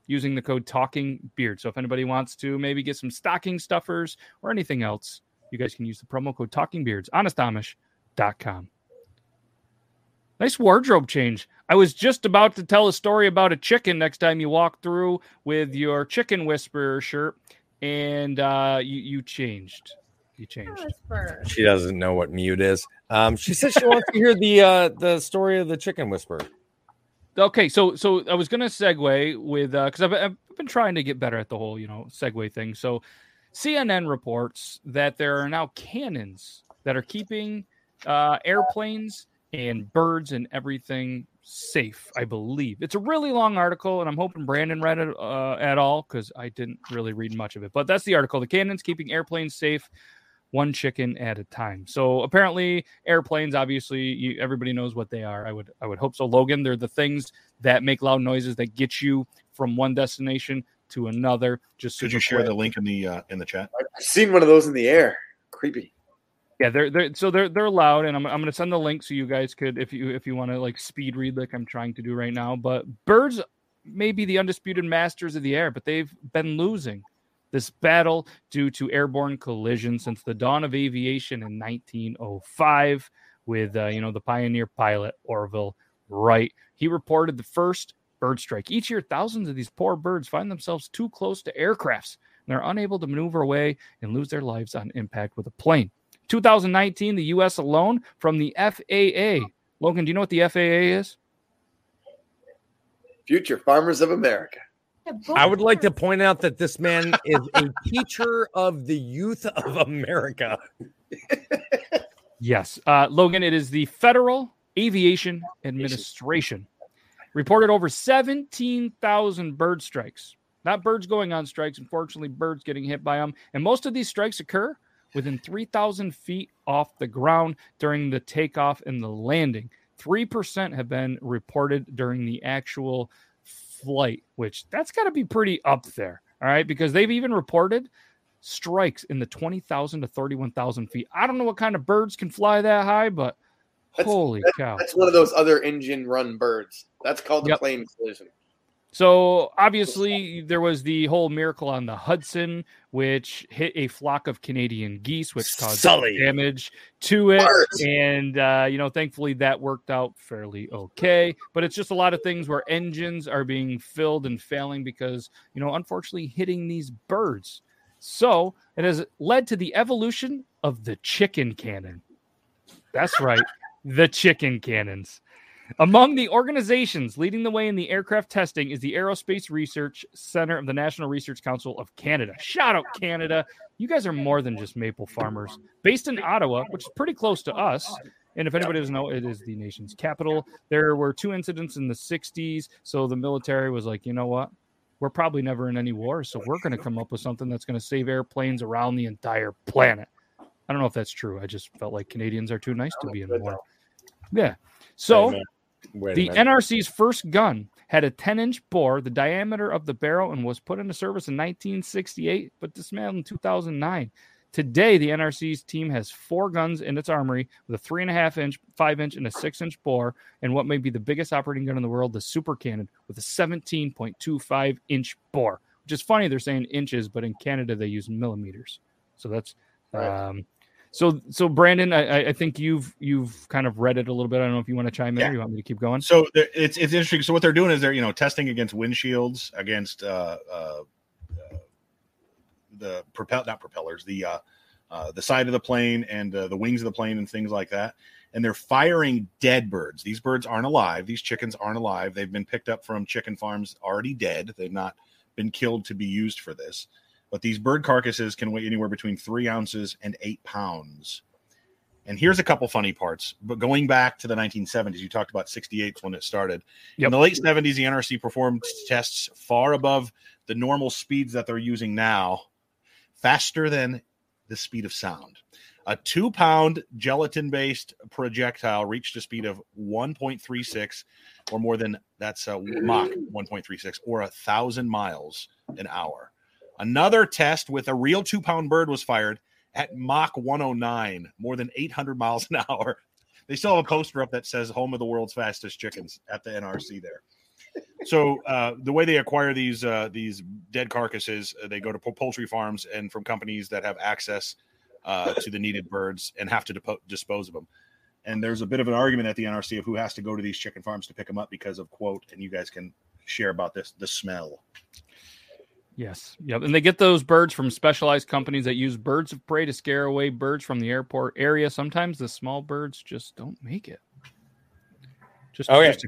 using the code talking beard. So if anybody wants to maybe get some stocking stuffers or anything else, you guys can use the promo code talking beards honestamish.com. Nice wardrobe change. I was just about to tell a story about a chicken next time you walk through with your chicken whisperer shirt, and uh, you you changed. You changed. She doesn't know what mute is. Um, she says she wants to hear the uh, the story of the chicken whisperer. Okay, so so I was gonna segue with because I've, I've been trying to get better at the whole you know segue thing. So CNN reports that there are now cannons that are keeping uh, airplanes and birds and everything safe. I believe it's a really long article, and I'm hoping Brandon read it uh, at all because I didn't really read much of it. But that's the article: the cannons keeping airplanes safe one chicken at a time. So apparently, airplanes. Obviously, you, everybody knows what they are. I would I would hope so. Logan, they're the things that make loud noises that get you from one destination to another. Just Could you share quick. the link in the uh, in the chat? I've seen one of those in the air. Creepy. Yeah, they're they're so they're they're loud, and I'm I'm gonna send the link so you guys could if you if you want to like speed read like I'm trying to do right now. But birds may be the undisputed masters of the air, but they've been losing this battle due to airborne collision since the dawn of aviation in 1905 with uh, you know the pioneer pilot Orville Wright. He reported the first bird strike. Each year, thousands of these poor birds find themselves too close to aircrafts and they're unable to maneuver away and lose their lives on impact with a plane. 2019, the U.S. alone from the FAA. Logan, do you know what the FAA is? Future farmers of America. I would like to point out that this man is a teacher of the youth of America. Yes. Uh, Logan, it is the Federal Aviation Administration. Reported over 17,000 bird strikes. Not birds going on strikes, unfortunately, birds getting hit by them. And most of these strikes occur within 3,000 feet off the ground during the takeoff and the landing. 3% have been reported during the actual flight, which that's got to be pretty up there. All right. Because they've even reported strikes in the 20,000 to 31,000 feet. I don't know what kind of birds can fly that high, but That's- holy cow. That's one of those other engine run birds. That's called the Yep. plane collision. So obviously there was the whole miracle on the Hudson, which hit a flock of Canadian geese, which caused Sully. damage to it. Birds. And uh, you know, thankfully that worked out fairly okay. But it's just a lot of things where engines are being filled and failing because you know, unfortunately, hitting these birds. So it has led to the evolution of the chicken cannon. That's right, the chicken cannons. Among the organizations leading the way in the aircraft testing is the Aerospace Research Center of the National Research Council of Canada. Shout out Canada. You guys are more than just maple farmers. Based in Ottawa, which is pretty close to us. And if anybody doesn't know, it is the nation's capital. There were two incidents in the 60s. So the military was like, you know what? We're probably never in any war. So we're going to come up with something that's going to save airplanes around the entire planet. I don't know if that's true. I just felt like Canadians are too nice to be in war. Yeah. So. Wait a minute. Wait The. NRC's first gun had a 10 inch bore, the diameter of the barrel, and was put into service in 1968, but dismantled in 2009. Today, the NRC's team has four guns in its armory with a three and a half inch, five inch, and a six inch bore, and what may be the biggest operating gun in the world, the Super Cannon, with a 17.25 inch bore. Which is funny, they're saying inches, but in Canada they use millimeters. So that's Right. um, so so Brandon, I, I- think you've you've kind of read it a little bit. I don't know if you want to chime in Yeah. or you want me to keep going. So it's it's interesting. So what they're doing is they're you know testing against windshields, against uh, uh, uh, the propel not propellers, the uh, uh, the side of the plane and uh, the wings of the plane and things like that. And they're firing dead birds. These birds aren't alive. These chickens aren't alive. They've been picked up from chicken farms already dead. They've not been killed to be used for this. But these bird carcasses can weigh anywhere between three ounces and eight pounds. And here's a couple funny parts. But going back to the 1970s, you talked about 68 when it started. Yep. In the late 70s, the NRC performed tests far above the normal speeds that they're using now, faster than the speed of sound. A two pound gelatin based projectile reached a speed of 1.36 or more than that's a Mach 1.36 or a thousand miles an hour. Another test with a real two pound bird was fired at Mach 109, more than 800 miles an hour. They still have a poster up that says "Home of the World's Fastest Chickens" at the NRC there. So uh, the way they acquire these uh, these dead carcasses, uh, they go to poultry farms and from companies that have access uh, to the needed birds and have to dispose of them. and there's a bit of an argument at the NRC of who has to go to these chicken farms to pick them up because of quote, and you guys can share about this the smell. Yes. Yep. And they get those birds from specialized companies that use birds of prey to scare away birds from the airport area. Sometimes the small birds just don't make it. Just, Okay. just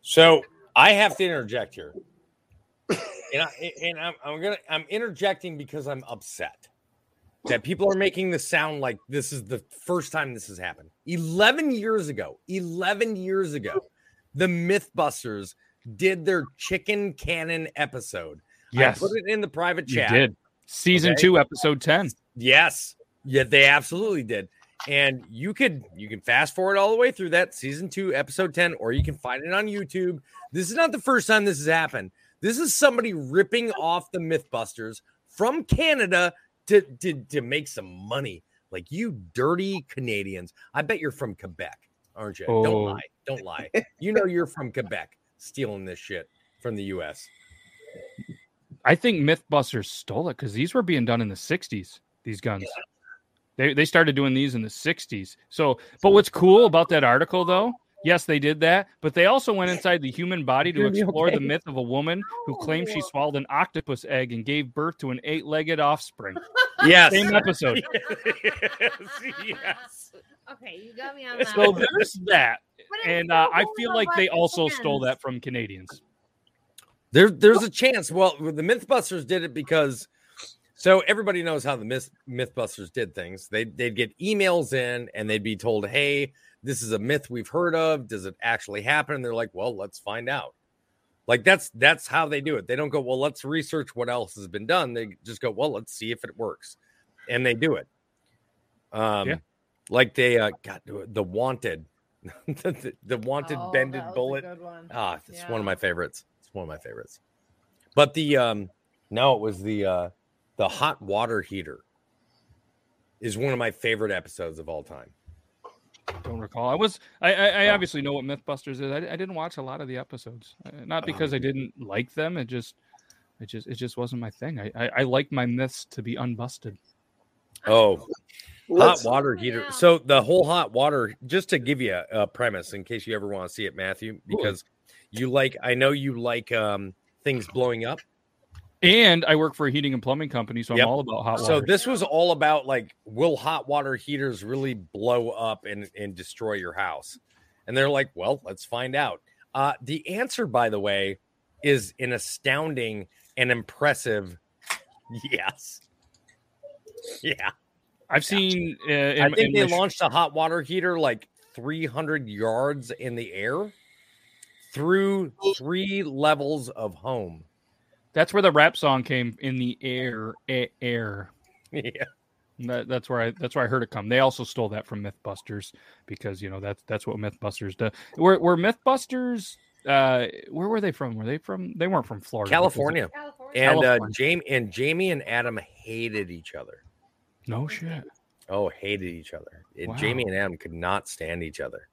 So I have to interject here, and I and I'm, I'm gonna I'm interjecting because I'm upset that people are making this sound like this is the first time this has happened. Eleven years ago, eleven years ago, the MythBusters did their chicken cannon episode. Yes, I put it in the private you chat. did. Season Okay. two, episode 10. Yes. Yeah, they absolutely did. And you could you can fast forward all the way through that season 2 episode 10 or you can find it on YouTube. This is not the first time this has happened. This is somebody ripping off the Mythbusters from Canada to to, to make some money. Like you dirty Canadians. I bet you're from Quebec, aren't you? Oh. Don't lie. Don't lie. You know you're from Quebec stealing this shit from the US. I think Mythbusters stole it because these were being done in the 60s, these guns. They, they started doing these in the 60s. So, but what's cool about that article, though, yes, they did that, but they also went inside the human body to You're explore the myth of a woman who claimed she swallowed an octopus egg and gave birth to an eight legged offspring. Yes. Same episode. yes. yes. Okay, you got me on that. So one. there's that. And uh, I feel like they also stole that from Canadians. There, there's a chance. Well, the MythBusters did it because so everybody knows how the Myth, MythBusters did things. They they'd get emails in and they'd be told, "Hey, this is a myth we've heard of. Does it actually happen?" And they're like, "Well, let's find out." Like that's that's how they do it. They don't go, "Well, let's research what else has been done." They just go, "Well, let's see if it works," and they do it. Um, Yeah. like they uh, got the wanted, the, the wanted Oh, bended that was a bullet. Ah, it's one of my favorites. It's one of my favorites. But the um no, it was the uh the hot water heater is one of my favorite episodes of all time. Don't recall. I was. I. I, I Oh. obviously know what MythBusters is. I, I didn't watch a lot of the episodes, uh, not because I didn't like them. It just, it just, it just wasn't my thing. I, I, I like my myths to be unbusted. Oh, Let's, hot water Oh, heater. yeah. So the whole hot water, just to give you a, a premise in case you ever want to see it, Matthew, because you like I know you like um things blowing up. And I work for a heating and plumbing company, so Yep. I'm all about hot water. So this was all about like, will hot water heaters really blow up and, and destroy your house? And they're like, well, let's find out. Uh, the answer, by the way, is an astounding and impressive yes. Yeah. I've seen. Uh, in, I think in they sh- launched a hot water heater like 300 yards in the air through three levels of home. That's where the rap song came in the air, a- air. Yeah. That, that's where I that's where I heard it come. They also stole that from MythBusters because you know that's that's what MythBusters do. Were were MythBusters? Uh, where were they from? Were they from? They weren't from Florida. California. California. And uh, Jamie and Jamie and Adam hated each other. No shit. Oh, hated each other. And Jamie and Adam could not stand each other,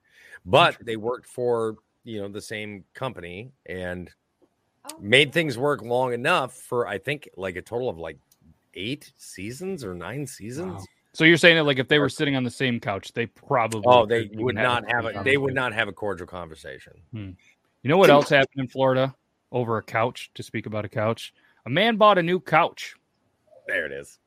but they worked for you know the same company and Oh, made things work long enough for I think like a total of like eight seasons or nine seasons. Wow. So you're saying that like if they were sitting on the same couch, they oh, probably Oh, they would even not a have it. conversation. They would not have a cordial conversation. Hmm. You know what else happened in Florida over a couch? To speak about a couch, a man bought a new couch There it is.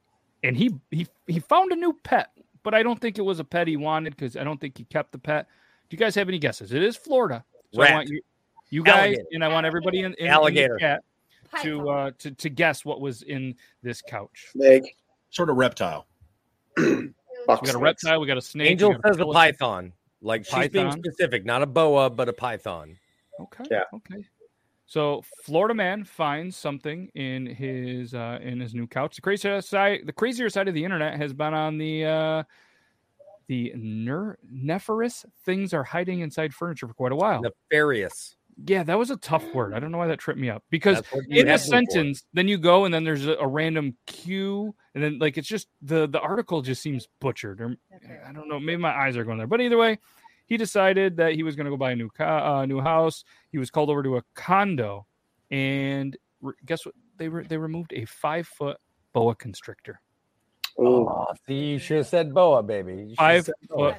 and he he he found a new pet, but I don't think it was a pet he wanted because I don't think he kept the pet. Do you guys have any guesses? It is Florida, so I want you, you guys, Alligator. and I want everybody in, in, in Alligator. the chat to uh to, to guess what was in this couch. Snake. Sort of reptile. We got a reptile, we got a snake. Angel got a says a python. Like she's being specific, not a boa, but a python. Okay. Yeah. Okay. So Florida man finds something in his uh, in his new couch. The crazier side, the crazier side of the internet has been on the uh, the ner- nefarious things are hiding inside furniture for quite a while. Nefarious. Yeah, that was a tough word. I don't know why that tripped me up because That's what you in the have me for. sentence, then you go and then there's a, a random cue, and then like it's just the the article just seems butchered. Or I don't know, maybe my eyes are going there. But either way, he decided that he was going to go buy a new ca- uh, new house. He was called over to a condo, and re- guess what? They were they removed a five foot boa constrictor. Ooh. Oh, see, you should have said boa, baby. You should have Five foot.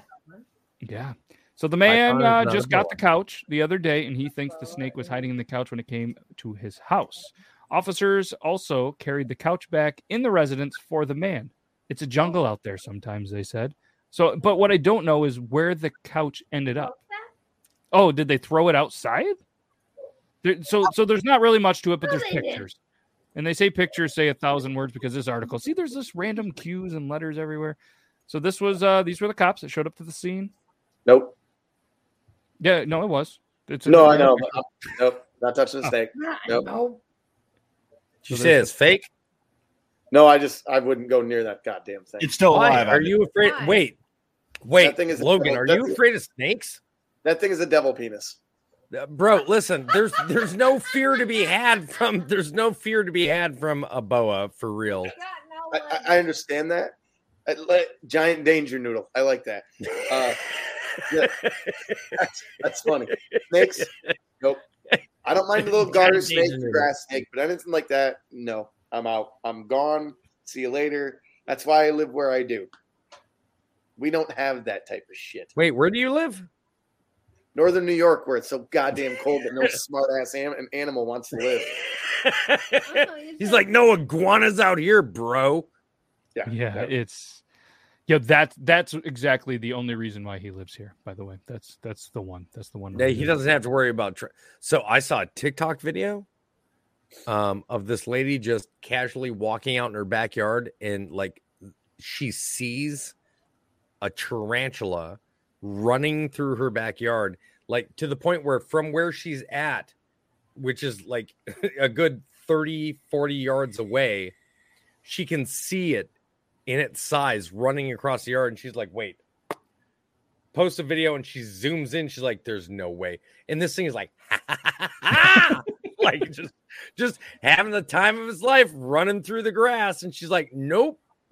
Yeah. So the man uh, just got boa. the couch the other day, and he thinks the snake was hiding in the couch when it came to his house. Officers also carried the couch back in the residence for the man. It's a jungle out there sometimes, they said. So, but what I don't know is where the couch ended up. Oh, did they throw it outside? There, so, so there's not really much to it, but there's they did. pictures, and they say pictures say a thousand words because this article. See, there's this random cues and letters everywhere. So this was uh these were the cops that showed up to the scene. Nope. Yeah, no, it was. It's No, I know. but I'm- nope. Not touching the snake. Nope. No. Did you So say there's it's fake? No, I just I wouldn't go near that goddamn thing. It's still Why? alive. Are you afraid? Why? Wait, wait, thing is Logan. devil- Are you afraid of snakes? that thing is a devil penis. Bro, listen. There's there's no fear to be had from. There's no fear to be had from a boa for real. I, I, I understand that. I, like, giant danger noodle. I like that. Uh, yeah, that's, that's funny. Snakes. Nope. I don't mind a little garter snake, grass snake, but anything like that, no. I'm out. I'm gone. See you later. That's why I live where I do. We don't have that type of shit. Wait, where do you live? Northern New York, where it's so goddamn cold that no smart ass an- animal wants to live. He's like, no iguanas out here, bro. Yeah. Yeah, it's yeah. That that's exactly the only reason why he lives here. By the way, that's that's the one. That's the one. Yeah, he doesn't have to worry about. Tra- so I saw a TikTok video um, of this lady just casually walking out in her backyard, and like she sees a tarantula running through her backyard, like to the point where from where she's at, which is like a good 30, 40 yards away, she can see it in its size running across the yard. And she's like, wait, post a video and she zooms in. She's like, there's no way. And this thing is like, like just, just having the time of his life running through the grass. And she's like, nope.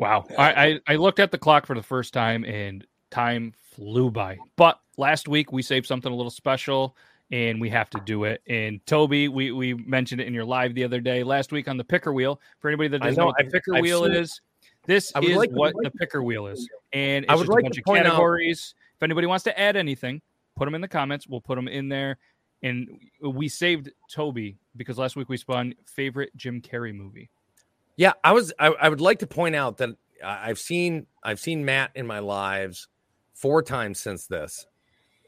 Wow. I, I I looked at the clock for the first time and time flew by. But last week we saved something a little special and we have to do it. And Toby, we we mentioned it in your live the other day. Last week on the picker wheel. For anybody that doesn't know, know, what the picker I've wheel is, this is like what the picker wheel is. And it's I would just like a bunch of point out- If anybody wants to add anything, put them in the comments. We'll put them in there. And we saved Toby because last week we spun favorite Jim Carrey movie. Yeah, I was. I, I would like to point out that I've seen I've seen Matt in my lives four times since this,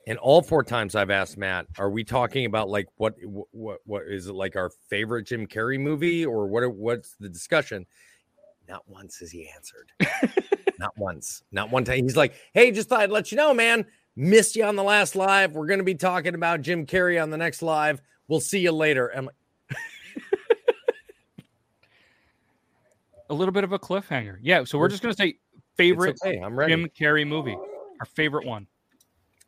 and all four times I've asked Matt, "Are we talking about like what what what is it like our favorite Jim Carrey movie or what? What's the discussion?" Not once has he answered. Not once. Not one time. He's like, "Hey, just thought I'd let you know, man. Missed you on the last live. We're going to be talking about Jim Carrey on the next live. We'll see you later." I'm like, A little bit of a cliffhanger. Yeah. So we're just gonna say favorite "It's okay. I'm ready." Jim Carrey movie. Our favorite one.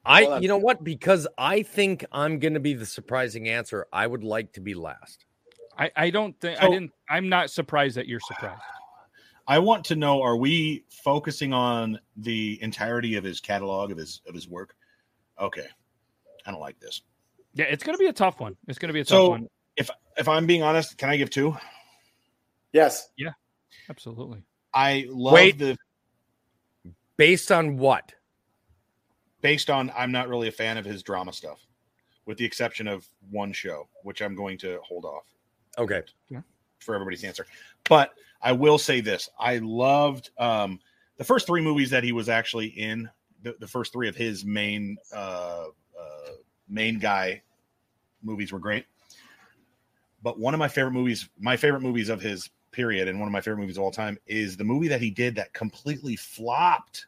I, you know what? Because I think I'm going to be the surprising answer. I would like to be last. I, I don't think I didn't. I'm not surprised that you're surprised. I want to know: Are we focusing on the entirety of his catalog of his of his work? Okay, I don't like this. Yeah, it's gonna be a tough one. It's gonna be a tough So- one. If if I'm being honest, can I give two? Yes. Absolutely. I love Wait. the Based on what? based on I'm not really a fan of his drama stuff, with the exception of one show, which I'm going to hold off Okay. for everybody's answer. But I will say this: I loved um, the first three movies that he was actually in. The, the first three of his main uh, uh, main guy movies were great. But one of my favorite movies, my favorite movies of his period, and one of my favorite movies of all time, is the movie that he did that completely flopped.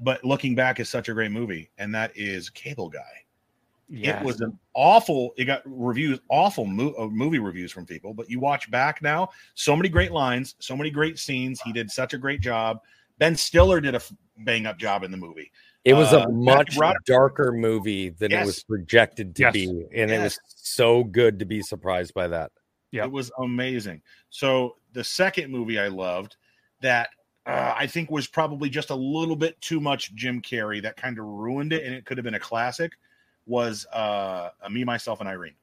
But looking back, is such a great movie, and that is Cable Guy. Yeah. It was an awful. It got reviews, awful mo- uh, movie reviews from people. But you watch back now, so many great lines, so many great scenes. He did such a great job. Ben Stiller did a f- bang up job in the movie. It was Uh, a much Roderick- darker movie than it was projected to Yes. be. And it was so good to be surprised by that. Yep. It was amazing. So the second movie I loved that uh, I think was probably just a little bit too much Jim Carrey that kind of ruined it, and it could have been a classic. Was uh, Me, Myself, and Irene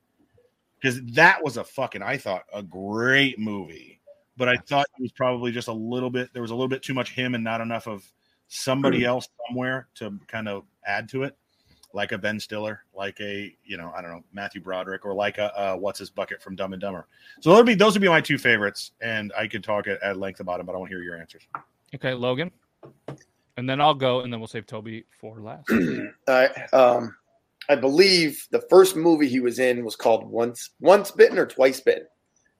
because that was a fucking I thought a great movie, but I thought it was probably just a little bit. There was a little bit too much him and not enough of somebody else somewhere to kind of add to it, like a Ben Stiller, like a you know I don't know Matthew Broderick, or like a uh, what's his bucket from Dumb and Dumber. So those would be those would be my two favorites, and I could talk at, at length about them, but I want to hear your answers. Okay, Logan. And then I'll go, and then we'll save Toby for last. All right. Um, I believe the first movie he was in was called Once Once Bitten or Twice Bitten.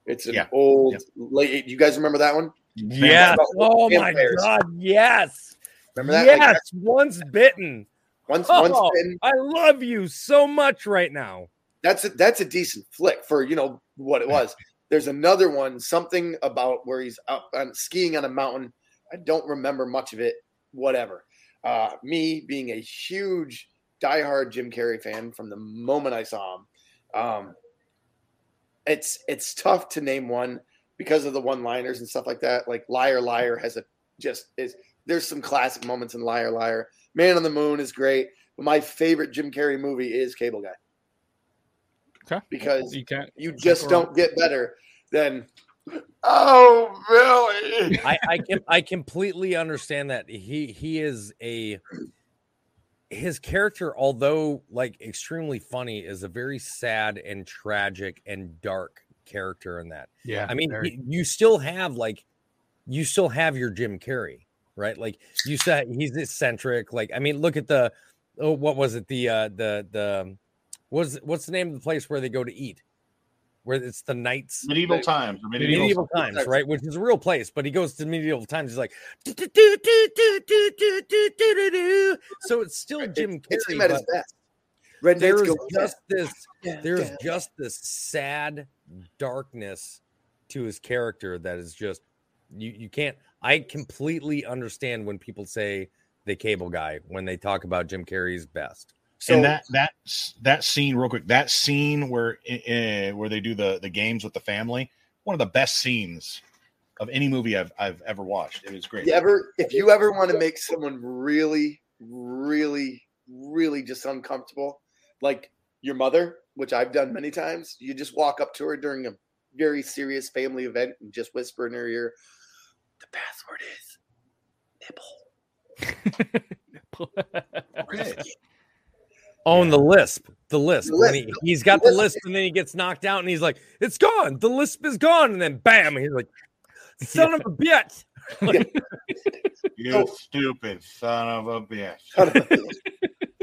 It's an Yeah. old late. You guys remember that one? Yes. About Oh my vampires. god. Yes. Remember that? Like, Yes. Once bitten. Once Oh, Once Bitten. I love you so much right now. That's a, that's a decent flick for you know what it was. There's another one, something about where he's up on skiing on a mountain. I don't remember much of it. Whatever. Uh, me being a huge diehard Jim Carrey fan from the moment I saw him, um, it's it's tough to name one because of the one-liners and stuff like that. Like Liar Liar has a just is there's some classic moments in Liar Liar. Man on the Moon is great, but my favorite Jim Carrey movie is Cable Guy Okay. because You can't. you just don't get better than oh really I, I can I completely understand that he he is a his character, although like extremely funny, is a very sad and tragic and dark character in that. Yeah. I mean, very- he- you still have like you still have your Jim Carrey, right? Like you said, he's eccentric. Like I mean, look at the oh, what was it? The uh, the the um, was what's the name of the place where they go to eat? Where it's the knights medieval times, medieval, medieval times, right? Which is a real place, but he goes to medieval times. He's like, so it's still Jim Carrey. At his best. Red there's just this, there's just this sad darkness to his character that is just you you can't I completely understand when people say the cable guy when they talk about Jim Carrey's best. So and that that that scene, real quick, that scene where uh, where they do the the games with the family, one of the best scenes of any movie I've I've ever watched. It was great. you ever if you ever want to make someone really, really, really just uncomfortable, like your mother, which I've done many times, you just walk up to her during a very serious family event and just whisper in her ear, "The password is nipple." Okay. Oh, and the lisp, the lisp. The lisp, he, he's got the lisp. lisp, and then he gets knocked out, and he's like, "It's gone. The lisp is gone." And then, bam, he's like, "Son of a bitch." You stupid son of a bitch.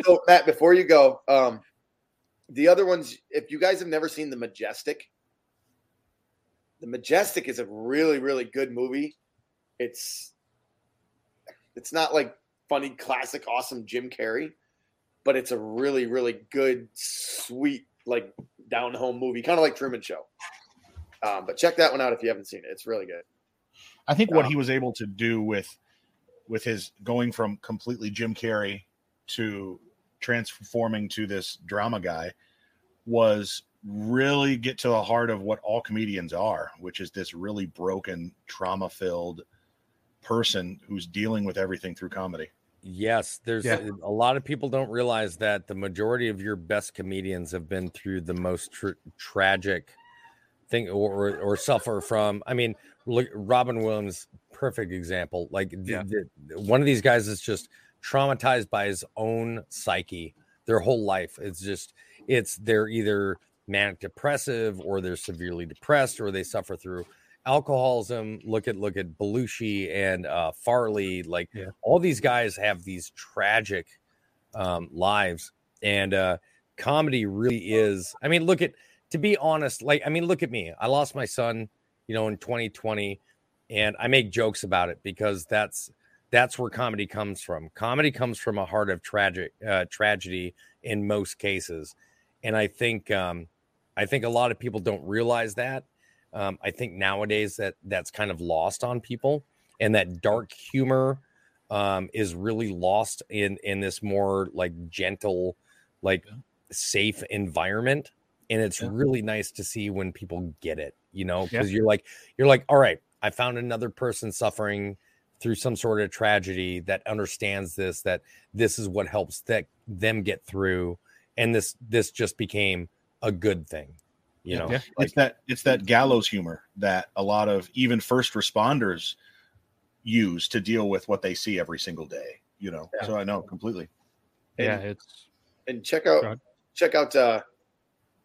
so Matt, before you go, um, the other ones, if you guys have never seen The Majestic, The Majestic is a really, really good movie. It's it's not like funny, classic, awesome Jim Carrey, but it's a really, really good, sweet, like down home movie, kind of like Truman Show. Um, but check that one out if you haven't seen it. It's really good. I think what Um, he was able to do with with his going from completely Jim Carrey to transforming to this drama guy was really get to the heart of what all comedians are, which is this really broken, trauma filled person who's dealing with everything through comedy. Yes, there's Yeah. a lot of people don't realize that the majority of your best comedians have been through the most tr- tragic thing or, or or suffer from. I mean, look, Robin Williams, perfect example. Like the, Yeah. the- one of these guys is just traumatized by his own psyche their whole life. It's just it's they're either manic depressive or they're severely depressed or they suffer through alcoholism. Look at look at Belushi and uh, Farley. Like Yeah. all these guys have these tragic um, lives, and uh, comedy really is. I mean, look at to be honest. Like I mean, look at me. I lost my son, you know, in 2020, and I make jokes about it because that's that's where comedy comes from. Comedy comes from a heart of tragic uh, tragedy in most cases, and I think um, I think a lot of people don't realize that. Um, I think nowadays that that's kind of lost on people, and that dark humor um, is really lost in in this more like gentle, like safe environment. And it's Yeah. really nice to see when people get it, you know, Yeah. because you're like you're like, all right, I found another person suffering through some sort of tragedy that understands this that this is what helps that them get through and this this just became a good thing you know Yeah. like it's that it's that gallows humor that a lot of even first responders use to deal with what they see every single day. You know, Yeah. so I know completely. Yeah, And- it's and check out ahead. check out uh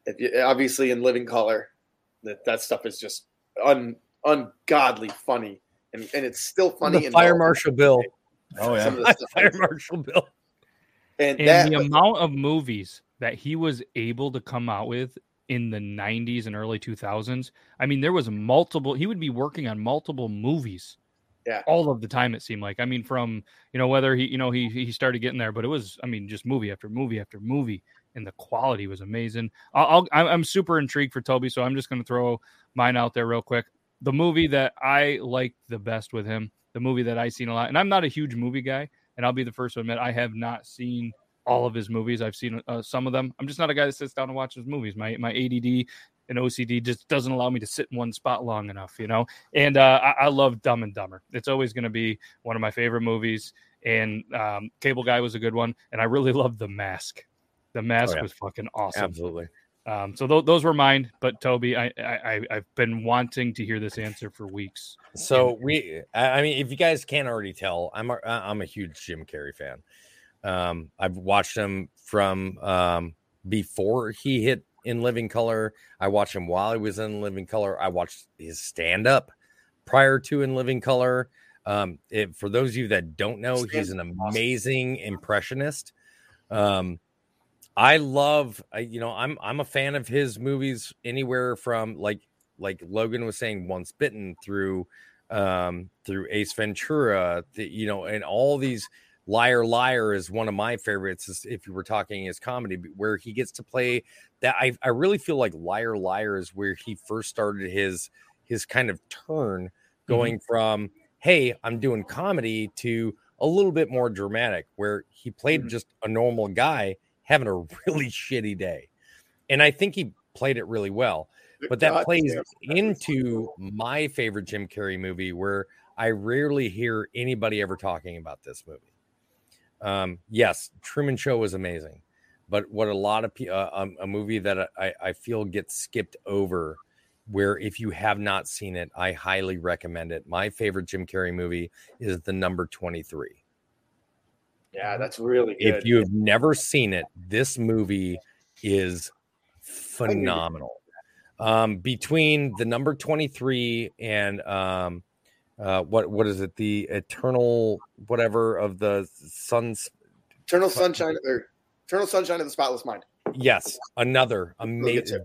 if you obviously in living color that that stuff is just un ungodly funny and, and it's still funny the in Fire Marshal Bill. Oh yeah. some of the stuff Fire Marshal Bill. and, and that the was- amount of movies that he was able to come out with in the 90s and early 2000s i mean there was multiple he would be working on multiple movies Yeah. all of the time it seemed like. I mean from you know whether he you know he he started getting there but it was i mean just movie after movie after movie and the quality was amazing. I'll, I'll I'm- i'm super intrigued for toby so i'm just going to throw mine out there real quick. The movie that i liked the best with him the movie that i seen a lot and i'm not a huge movie guy and I'll be the first to admit I have not seen all of his movies. I've seen uh, some of them. I'm just not a guy that sits down and watches movies. My my ADD and OCD just doesn't allow me to sit in one spot long enough, you know. And uh, I, I love Dumb and Dumber. It's always going to be one of my favorite movies. And um, Cable Guy was a good one, and I really loved The Mask. The Mask yeah. was fucking awesome. Absolutely. Um, so th- those were mine. But Toby, I, I I've been wanting to hear this answer for weeks. So we, I I mean, if you guys can't already tell, I'm a, I'm a huge Jim Carrey fan. Um, I've watched him from um, before he hit in Living Color. I watched him while he was in Living Color. I watched his stand up prior to in Living Color. Um, it, for those of you that don't know, he's an amazing impressionist. Um, I love, I, you know, I'm I'm a fan of his movies anywhere from like like Logan was saying, Once Bitten through um through Ace Ventura, the, you know, and all these Liar Liar is one of my favorites. If you were talking his comedy, where he gets to play that, I I really feel like Liar Liar is where he first started his his kind of turn, going from hey, I'm doing comedy to a little bit more dramatic, where he played Mhm. just a normal guy having a really shitty day, and I think he played it really well but that God plays damn, into my favorite Jim Carrey movie, where I rarely hear anybody ever talking about this movie. Um, yes, Truman Show was amazing, but what a lot of people, uh, um, a movie that I, I feel gets skipped over, where if you have not seen it, I highly recommend it. My favorite Jim Carrey movie is the number 23. yeah that's really good If you have never seen it, this movie is phenomenal. Um, between the number 23 and um, uh, what what is it? The eternal whatever of the sun's eternal sunshine or eternal sunshine of the spotless mind yes, another amazing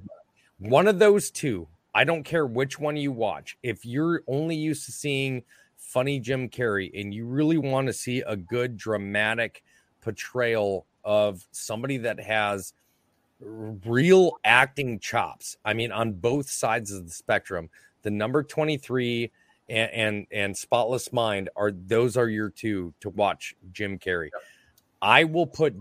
one of those two. I don't care which one you watch. If you're only used to seeing funny Jim Carrey and you really want to see a good dramatic portrayal of somebody that has real acting chops, I mean, on both sides of the spectrum, the number 23 and and, and Spotless Mind are those are your two to watch Jim Carrey. I will put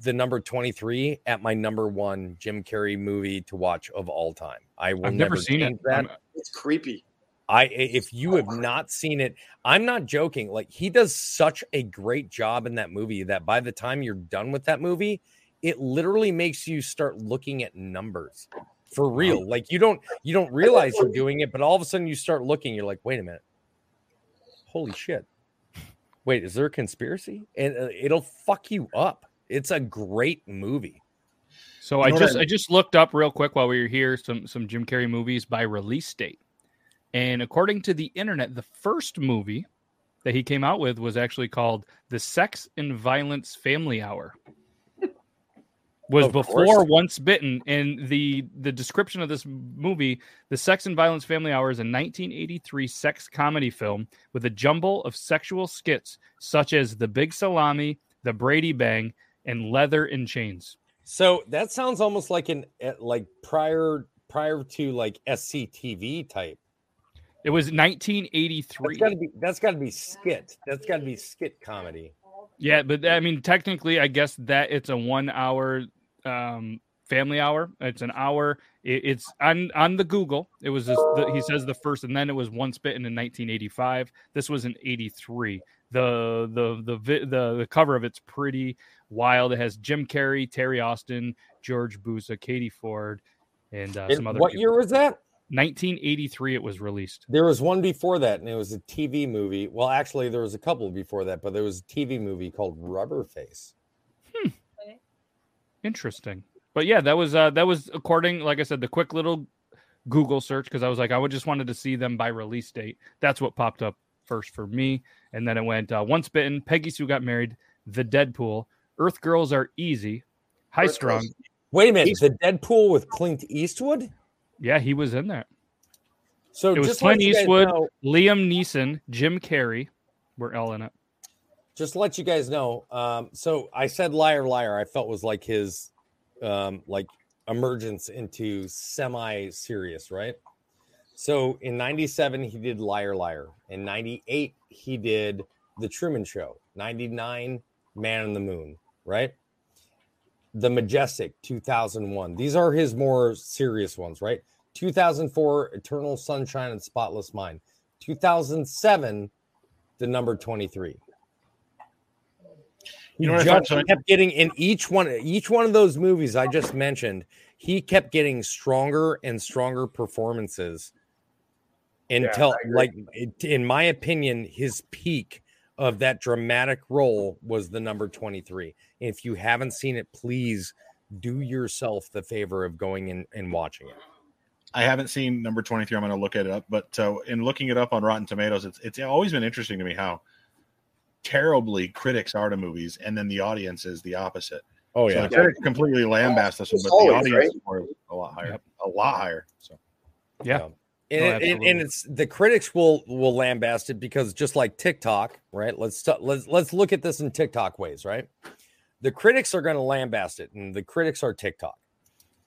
the number 23 at my number one Jim Carrey movie to watch of all time. I will I've never seen it. that. It's creepy I if you have not seen it, I'm not joking. Like he does such a great job in that movie that by the time you're done with that movie, it literally makes you start looking at numbers for real. Like you don't you don't realize you're doing it, but all of a sudden you start looking, you're like, wait a minute. Holy shit. Wait, is there a conspiracy? And uh, it'll fuck you up. It's a great movie. So You I know just that- I just looked up real quick while we were here some some Jim Carrey movies by release date. And according to the internet, the first movie that he came out with was actually called The Sex and Violence Family Hour. Was Of before course. Once Bitten and the the description of this movie, The Sex and Violence Family Hour is a 1983 sex comedy film with a jumble of sexual skits such as The Big Salami, The Brady Bang, and Leather and Chains. So that sounds almost like an eh, like prior prior to like SCTV type. It was That's 1983. got to be that's got to be skit. That's got to be skit comedy. Yeah, but I mean, technically, I guess that it's a one-hour um, family hour. It's an hour. It, it's on on the Google. It was just the, he says the first, and then it was once bitten in 1985. This was in 83. The the the the the cover of it's pretty wild. It has Jim Carrey, Terry Austin, George Busa, Katie Ford, and uh, And some other. what people. year was that? 1983 it was released. There was one before that, and it was a TV movie. Well, actually, there was a couple before that, but there was a TV movie called Rubber Face. Interesting. But yeah, that was uh that was according like I said the quick little Google search because I was like I would just wanted to see them by release date. That's what popped up first for me and then it went uh, Once Bitten, Peggy Sue got married, The Dead Pool, Earth Girls Are Easy, High Earth Strung. Girls. Wait a minute, the Dead Pool with Clint Eastwood. Yeah, he was in there. So It was just Clint Eastwood. know- Liam Neeson, Jim Carrey were all in it. Just let you guys know. Um, so I said liar, liar. I felt was like his, um, like emergence into semi-serious, right? So in '97 he did Liar, Liar. In '98 he did The Truman Show. '99 Man on the Moon, right? The Majestic 2001. These are his more serious ones, right? 2004 Eternal Sunshine and Spotless Mind. 2007 The Number 23. You know Just kept getting in each one each one of those movies I just mentioned, he kept getting stronger and stronger performances until agree. like in my opinion his peak of that dramatic role was the number 23. If you haven't seen it, please do yourself the favor of going in and watching it. I haven't seen number 23. I'm going to look it up, but uh, in looking it up on Rotten Tomatoes, it's it's always been interesting to me how terribly critics are to movies, and then the audience is the opposite. Oh So the critics completely lambast this one, but the Always, audience were a lot higher, Yep. a lot higher. So Yeah. And, it- and, absolutely. and it's the critics will will lambast it because just like TikTok, right? Let's let's let's look at this in TikTok ways, right? The critics are going to lambast it, and the critics are TikTok.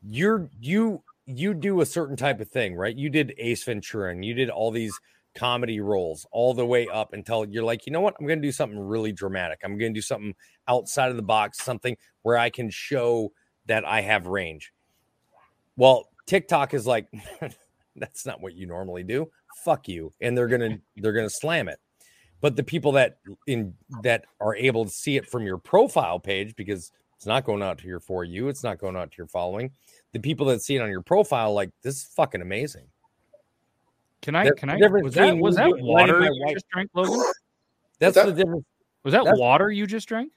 You're you you do a certain type of thing, right? You did Ace Ventura, and you did all these comedy roles all the way up until you're like, you know what? I'm going to do something really dramatic. I'm going to do something outside of the box, something where I can show that I have range. Well, TikTok is like, that's not what you normally do. Fuck you. And they're gonna they're gonna slam it. But the people that in that are able to see it from your profile page, because it's not going out to your for you, it's not going out to your following. The people that see it on your profile, like this is fucking amazing. Can I? The Can I? Was that was that water you wife- just drank, Logan? That's that? the difference. Was that water you just drank?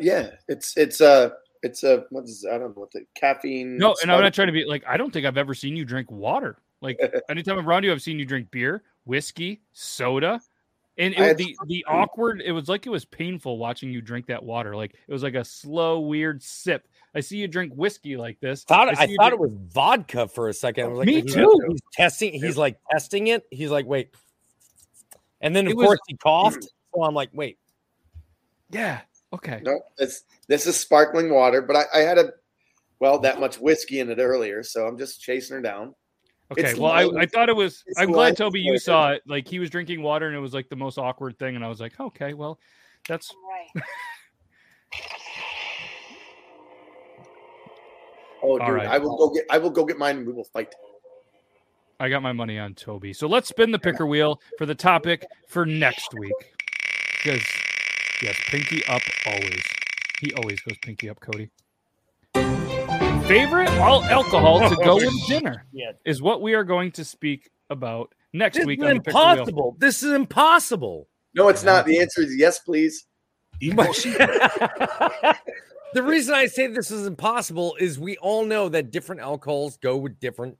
Yeah, it's it's uh it's a what is I don't know what the caffeine. No, and I'm not trying to be like I don't think I've ever seen you drink water. Like anytime I'm around you, I've seen you drink beer, whiskey, soda. And it, had- the the awkward, it was like it was painful watching you drink that water. Like it was like a slow, weird sip. I see you drink whiskey like this. Thought see I thought drink- it was vodka for a second. I was like, Me he's- too. He's testing. He's like testing it. He's like, wait. And then of It was- course he coughed. So I'm like, wait. Yeah. Okay. No, this this is sparkling water, but I, I had a well that much whiskey in it earlier, so I'm just chasing her down. Okay. It's Well, I. I thought it was. It's I'm glad light Toby you saw it. Like he was drinking water, and it was like the most awkward thing. And I was like, okay, well, that's Right. Oh, All dude, right. I will go get I will go get mine. and We will fight. I got my money on Toby. So let's spin the picker wheel for the topic for next week. Because yes, pinky up always. He always goes pinky up, Cody. Favorite all alcohol to go with dinner Yeah. is what we are going to speak about next This week is on the impossible. This is impossible. No, it's not. The answer is yes, please. the reason I say this is impossible is we all know that different alcohols go with different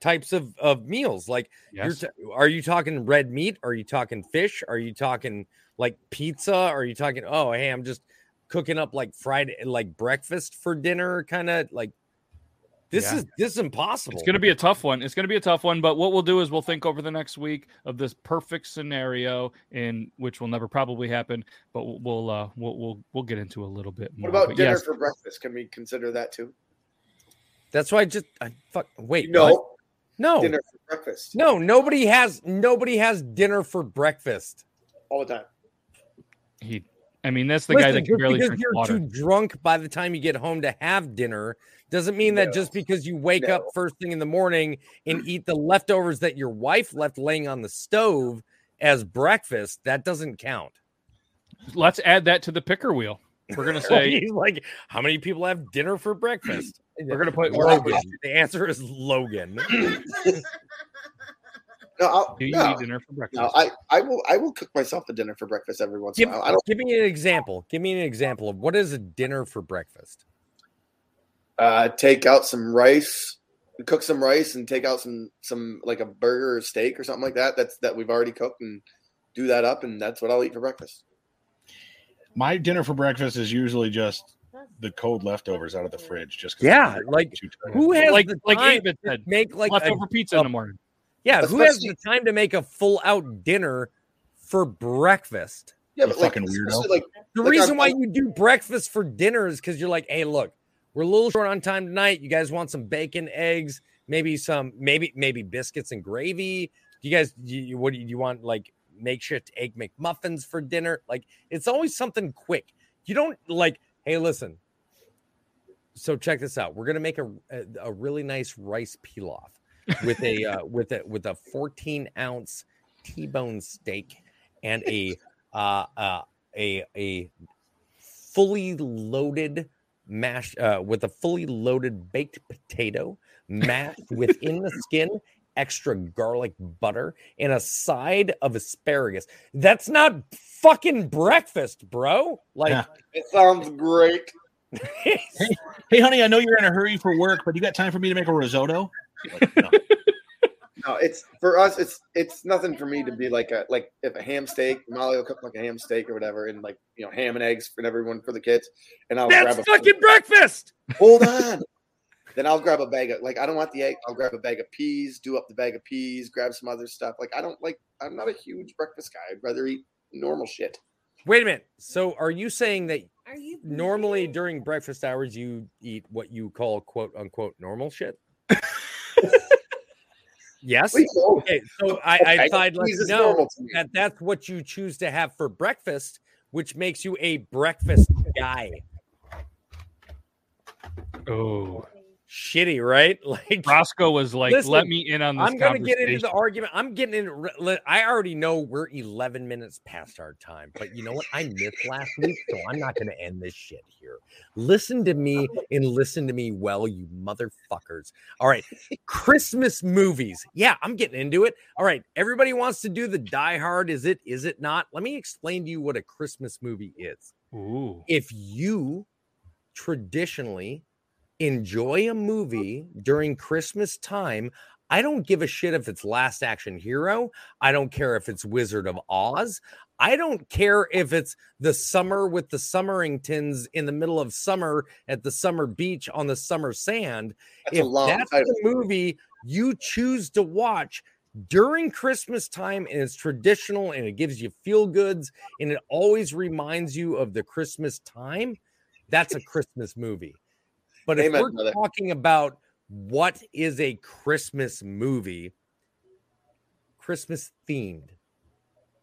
types of, of meals. Like, you're Yes. t- are you talking red meat? Are you talking fish? Are you talking like pizza? Are you talking, oh, hey, I'm just cooking up like Friday, like breakfast for dinner, kind of like this Yeah. is this is impossible. It's going to be a tough one. It's going to be a tough one. But what we'll do is we'll think over the next week of this perfect scenario, in which will never probably happen. But we'll we'll uh, we'll, we'll we'll get into a little bit more. What about But dinner yes, for breakfast? Can we consider that too? That's why I just I fuck wait. No, what? no, dinner for breakfast no. Nobody has nobody has dinner for breakfast. all the time. he. I mean, that's the guy that can just barely because drink you're water. too drunk by the time you get home to have dinner doesn't mean that just because you wake up first thing in the morning and eat the leftovers that your wife left laying on the stove as breakfast that doesn't count. Let's add that to the picker wheel. We're gonna say He's like, how many people have dinner for breakfast? we're gonna put we're Logan. The answer is Logan. No, I'll, do you no, eat dinner for breakfast? no, I, I will I will cook myself a dinner for breakfast every once Give, in a while. I don't give me an example. Give me an example of what is a dinner for breakfast. uh, take out some rice, cook some rice, and take out some some like a burger or steak or something like that. That's that we've already cooked and do that up, and that's what I'll eat for breakfast. My dinner for breakfast is usually just the cold leftovers out of the fridge. Just Yeah, I'm like. Who has like the like David said, make like a, leftover pizza in the morning. Yeah? Who has the time to make a full out dinner for breakfast? Yeah, You but like, fucking weirdo. like The Like, reason I'm- why you do breakfast for dinner is because you're like, hey, look, we're a little short on time tonight. You guys want some bacon, eggs, maybe some, maybe maybe biscuits and gravy. Do you guys, you, you- what do you, you want? Like makeshift egg McMuffins for dinner? Like it's always something quick. You don't like, hey, listen. So check this out. We're gonna make a a, a really nice rice pilaf with a uh, with a with a 14 ounce T-bone steak and a uh, uh, a a fully loaded mash uh, with a fully loaded baked potato mashed within the skin extra garlic butter and a side of asparagus that's not fucking breakfast bro like Yeah. it sounds great. Hey, honey, I know you're in a hurry for work, but you got time for me to make a risotto? Like, no. No, it's for us. It's it's nothing for me to be like a like if a ham steak. Molly will cook like a ham steak or whatever, and like you know ham and eggs for everyone for the kids, and I'll that's grab a fucking breakfast hold on. then I'll grab a bag of like I don't want the egg. I'll grab a bag of peas, do up the bag of peas, grab some other stuff. Like I don't like. I'm not a huge breakfast guy. I'd rather eat normal shit. wait a minute so are you saying that Are you normally during breakfast hours you eat what you call quote unquote normal shit yes? Okay so i i Okay, thought I'd let peas you know normal to me. that that's what you choose to have for breakfast which makes you a breakfast guy. Oh, shitty right? Like Roscoe was like, Listen, "Let me in on this." i'm gonna get into the argument i'm getting in. i already know we're 11 minutes past our time but you know what? I missed last week so i'm not gonna end this shit here. Listen to me and listen to me well you motherfuckers. All right christmas movies. Yeah i'm getting into it. All right everybody wants to do the die hard is it is it not? Let me explain to you what a christmas movie is. Ooh, if you traditionally enjoy a movie during Christmas time, I don't give a shit if it's Last Action Hero. I don't care if it's Wizard of Oz. I don't care if it's the summer with the Summeringtons in the middle of summer at the summer beach on the summer sand. That's if that's title. the movie you choose to watch during Christmas time and it's traditional and it gives you feel goods and it always reminds you of the Christmas time, that's a Christmas movie. But if we're brother. talking about what is a Christmas movie, Christmas themed.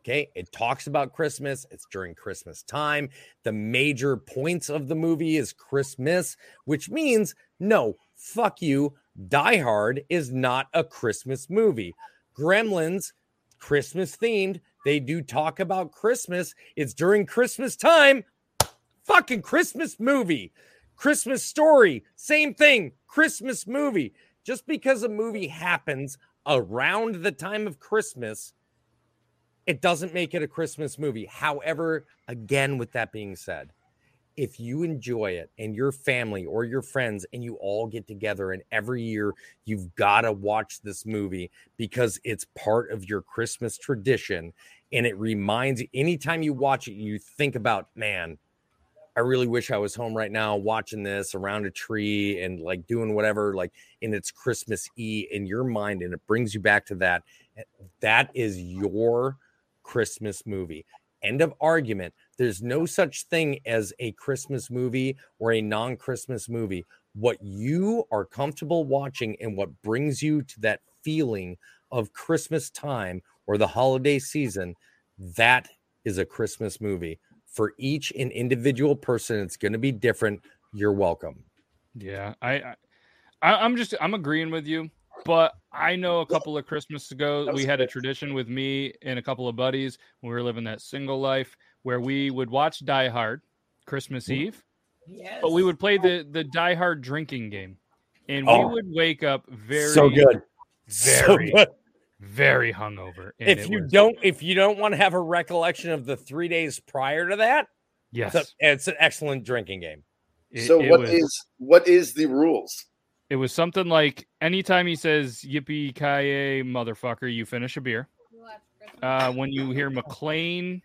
Okay, it talks about Christmas. It's during Christmas time. The major points of the movie is Christmas, which means no, fuck you. Die Hard is not a Christmas movie. Gremlins, Christmas themed. They do talk about Christmas. It's during Christmas time. Fucking Christmas movie. Christmas story, same thing. Christmas movie. Just because a movie happens around the time of Christmas, it doesn't make it a Christmas movie. However, again, with that being said, if you enjoy it and your family or your friends and you all get together and every year you've got to watch this movie because it's part of your Christmas tradition and it reminds you anytime you watch it you think about man I really wish I was home right now watching this around a tree and like doing whatever like and it's Christmas E in your mind and it brings you back to that eh, that is your Christmas movie end of argument there's no such thing as a Christmas movie or a non Christmas movie. What you are comfortable watching and what brings you to that feeling of Christmas time or the holiday season, that is a Christmas movie. For each and individual person, it's going to be different. You're welcome. yeah. I, I, I- I'm just, I'm agreeing with you. But I know a couple of Christmas ago, we had a tradition with me and a couple of buddies when we were living that single life where we would watch Die Hard Christmas Mm-hmm. Eve. Yes. But we would play the the Die Hard drinking game, and Oh. we would wake up very so good. So very good. Very hungover. and If you was- don't, if you don't want to have a recollection of the three days prior to that, yes, it's, a- it's an excellent drinking game. it- so it what was, is what is the rules? It was something like anytime he says "Yippee ki motherfucker," you finish a beer. Uh, when you hear McClane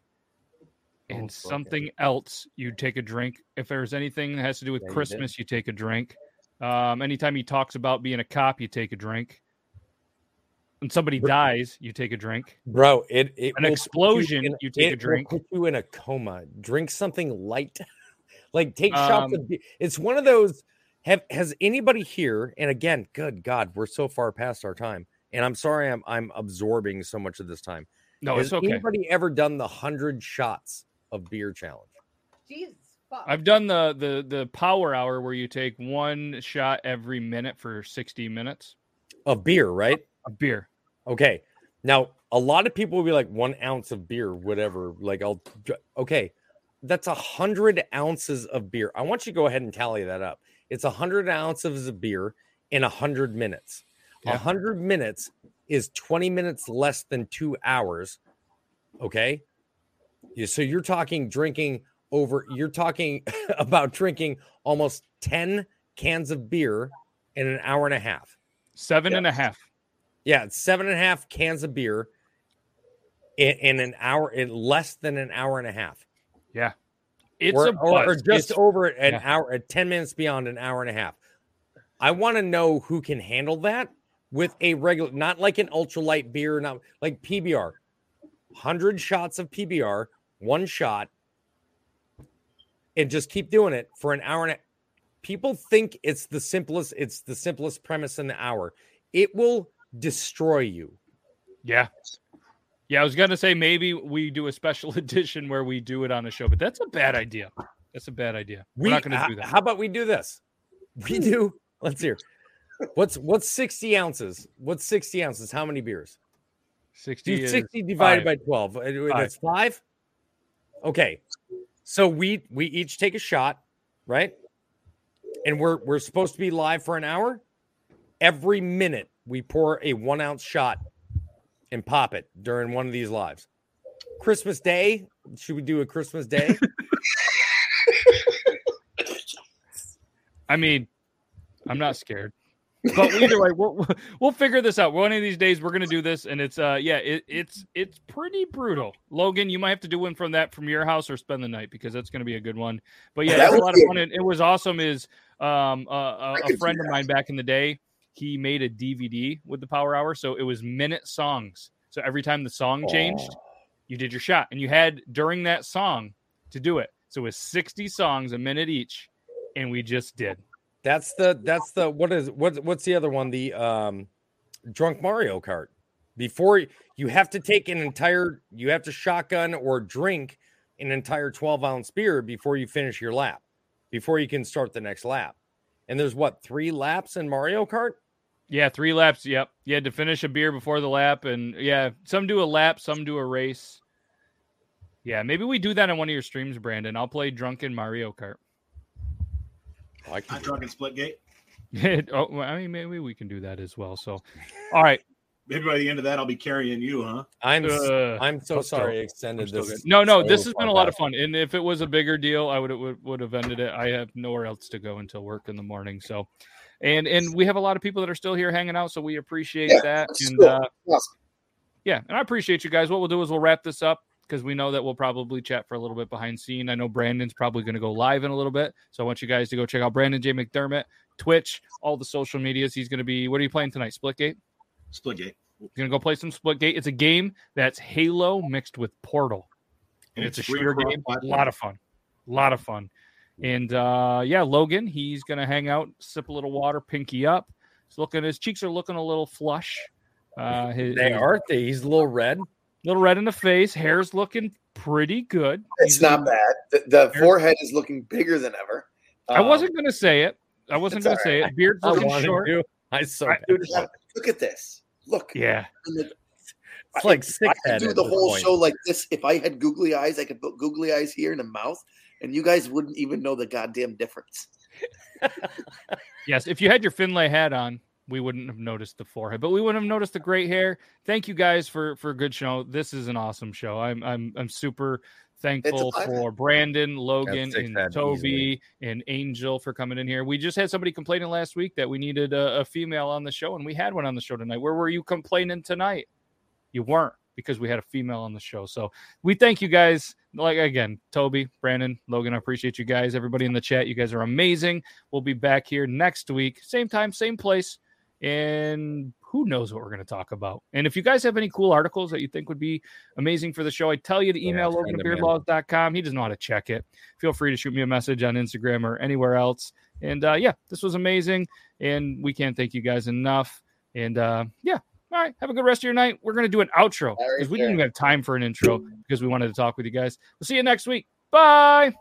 and Oh, fuck something else, you take a drink. If there's anything that has to do with Yeah, you. Christmas, you take a drink. Um, anytime he talks about being a cop, you take a drink. When somebody dies, you take a drink. Bro, it, it An will put explosion, in- you take a it will drink. Put you in a coma. Drink something light, like take shots Um, of. It's one of those. Have has anybody here? And again, good God, we're so far past our time. And I'm sorry, I'm I'm absorbing so much of this time. No, has it's okay. anybody ever done the hundred shots of beer challenge? Jesus fuck. I've done the the the power hour where you take one shot every minute for 60 minutes Of beer, right? Of beer. Okay. Now, a lot of people will be like one ounce of beer, whatever. Like, I'll, okay, that's a hundred ounces of beer. I want you to go ahead and tally that up. It's a hundred ounces of beer in a hundred minutes. A Yeah. hundred minutes is 20 minutes less than two hours. Okay. Yeah, So you're talking drinking over, you're talking about drinking almost 10 cans of beer in an hour and a half. Seven and a half. Yeah, it's seven and a half cans of beer in, in an hour, in less than an hour and a half. Yeah. It's or, a or, or just It's- over an yeah. hour, at 10 minutes beyond an hour and a half. I want to know who can handle that with a regular, not like an ultralight beer, not like PBR. 100 shots of PBR, one shot, and just keep doing it for an hour and a People think it's the simplest, it's the simplest premise in the hour. It will destroy you. yeah. Yeah, I was gonna say maybe we do a special edition where we do it on a show, but that's a bad idea. That's a bad idea. We're We not gonna do that. How about we do this? We do. Let's hear. What's what's sixty ounces? What's sixty ounces? How many beers? 60 Do sixty divided five. by twelve. Five. That's five. Okay, so we we each take a shot, right? And we're we're supposed to be live for an hour. Every minute we pour a one ounce shot and pop it during one of these lives. Christmas Day. Should we do a Christmas Day? I mean, I'm not scared. But either way, we'll we'll figure this out. One of these days, we're gonna do this, and it's uh, yeah, it, it's it's pretty brutal. Logan, you might have to do one from that from your house or spend the night because that's gonna be a good one. But yeah, That it's a lot be of fun. And it was awesome. Is um uh, a, a friend of mine back in the day, he made a DVD with the Power Hour, so it was minute songs. So every time the song changed, you did your shot, and you had during that song to do it. So it was 60 songs, a minute each, and we just did. That's the that's the what is what what's the other one? The um drunk Mario Kart. Before you have to take an entire you have to shotgun or drink an entire 12 ounce beer before you finish your lap, before you can start the next lap. And there's what three laps in Mario Kart? Yeah, three laps. Yep. You had to finish a beer before the lap. And yeah, some do a lap, some do a race. Yeah, maybe we do that on one of your streams, Brandon. I'll play drunken Mario Kart. Oh, I can Not do drunk and Splitgate. oh, I mean, maybe we can do that as well. So, all right. Maybe by the end of that, I'll be carrying you, huh? I'm Uh, I'm so I'm still- sorry extended I'm still this. no, no, so this has been a lot of fun. And if it was a bigger deal, I would would, would have ended it. I have nowhere else to go until work in the morning. So, and and we have a lot of people that are still here hanging out, so we appreciate Yeah, that. that's And cool. uh, Awesome. yeah, and I appreciate you guys. What we'll do is we'll wrap this up because we know that we'll probably chat for a little bit behind scene. I know Brandon's probably going to go live in a little bit, so I want you guys to go check out Brandon J McDermott, Twitch, all the social medias. He's going to be. What are you playing tonight? Splitgate. Split gate. He's going to go play some Splitgate. It's a game that's Halo mixed with Portal. And it's, a shooter game. A lot of fun. A lot of fun. And uh yeah, Logan, he's gonna hang out, sip a little water, pinky up. He's looking his cheeks are looking a little flush. Uh his, They are they he's a little red. little red in the face, hair's looking pretty good. It's He's not in- bad. The, the forehead is looking bigger than ever. I Um, wasn't gonna say it. I wasn't it's gonna say it. Beard's I looking wanted short. to. I so I- Dude, look at this. Look. Yeah. I mean, it's like I could do the whole point. show like this. If I had googly eyes, I could put googly eyes here and a mouth. And you guys wouldn't even know the goddamn difference. Yes, if you had your Findlay hat on, we wouldn't have noticed the forehead, but we wouldn't have noticed the great hair. Thank you guys for for a good show. This is an awesome show. I'm I'm I'm super thankful for Brandon, Logan, and Toby easily. and Angel for coming in here. We just had somebody complaining last week that we needed a, a female on the show, and we had one on the show tonight. Where were you complaining tonight? You weren't because we had a female on the show. So we thank you guys. Like again, Toby, Brandon, Logan, I appreciate you guys. Everybody in the chat, you guys are amazing. We'll be back here next week, same time, same place, and who knows what we're going to talk about. And if you guys have any cool articles that you think would be amazing for the show, I tell you to email send Logan at beardlaws.com. He doesn't know how to check it. Feel free to shoot me a message on Instagram or anywhere else. And uh, yeah, this was amazing. And we can't thank you guys enough. And uh, yeah, all right. Have a good rest of your night. We're going to do an outro because we didn't even have time for an intro because we wanted to talk with you guys. We'll see you next week. Bye.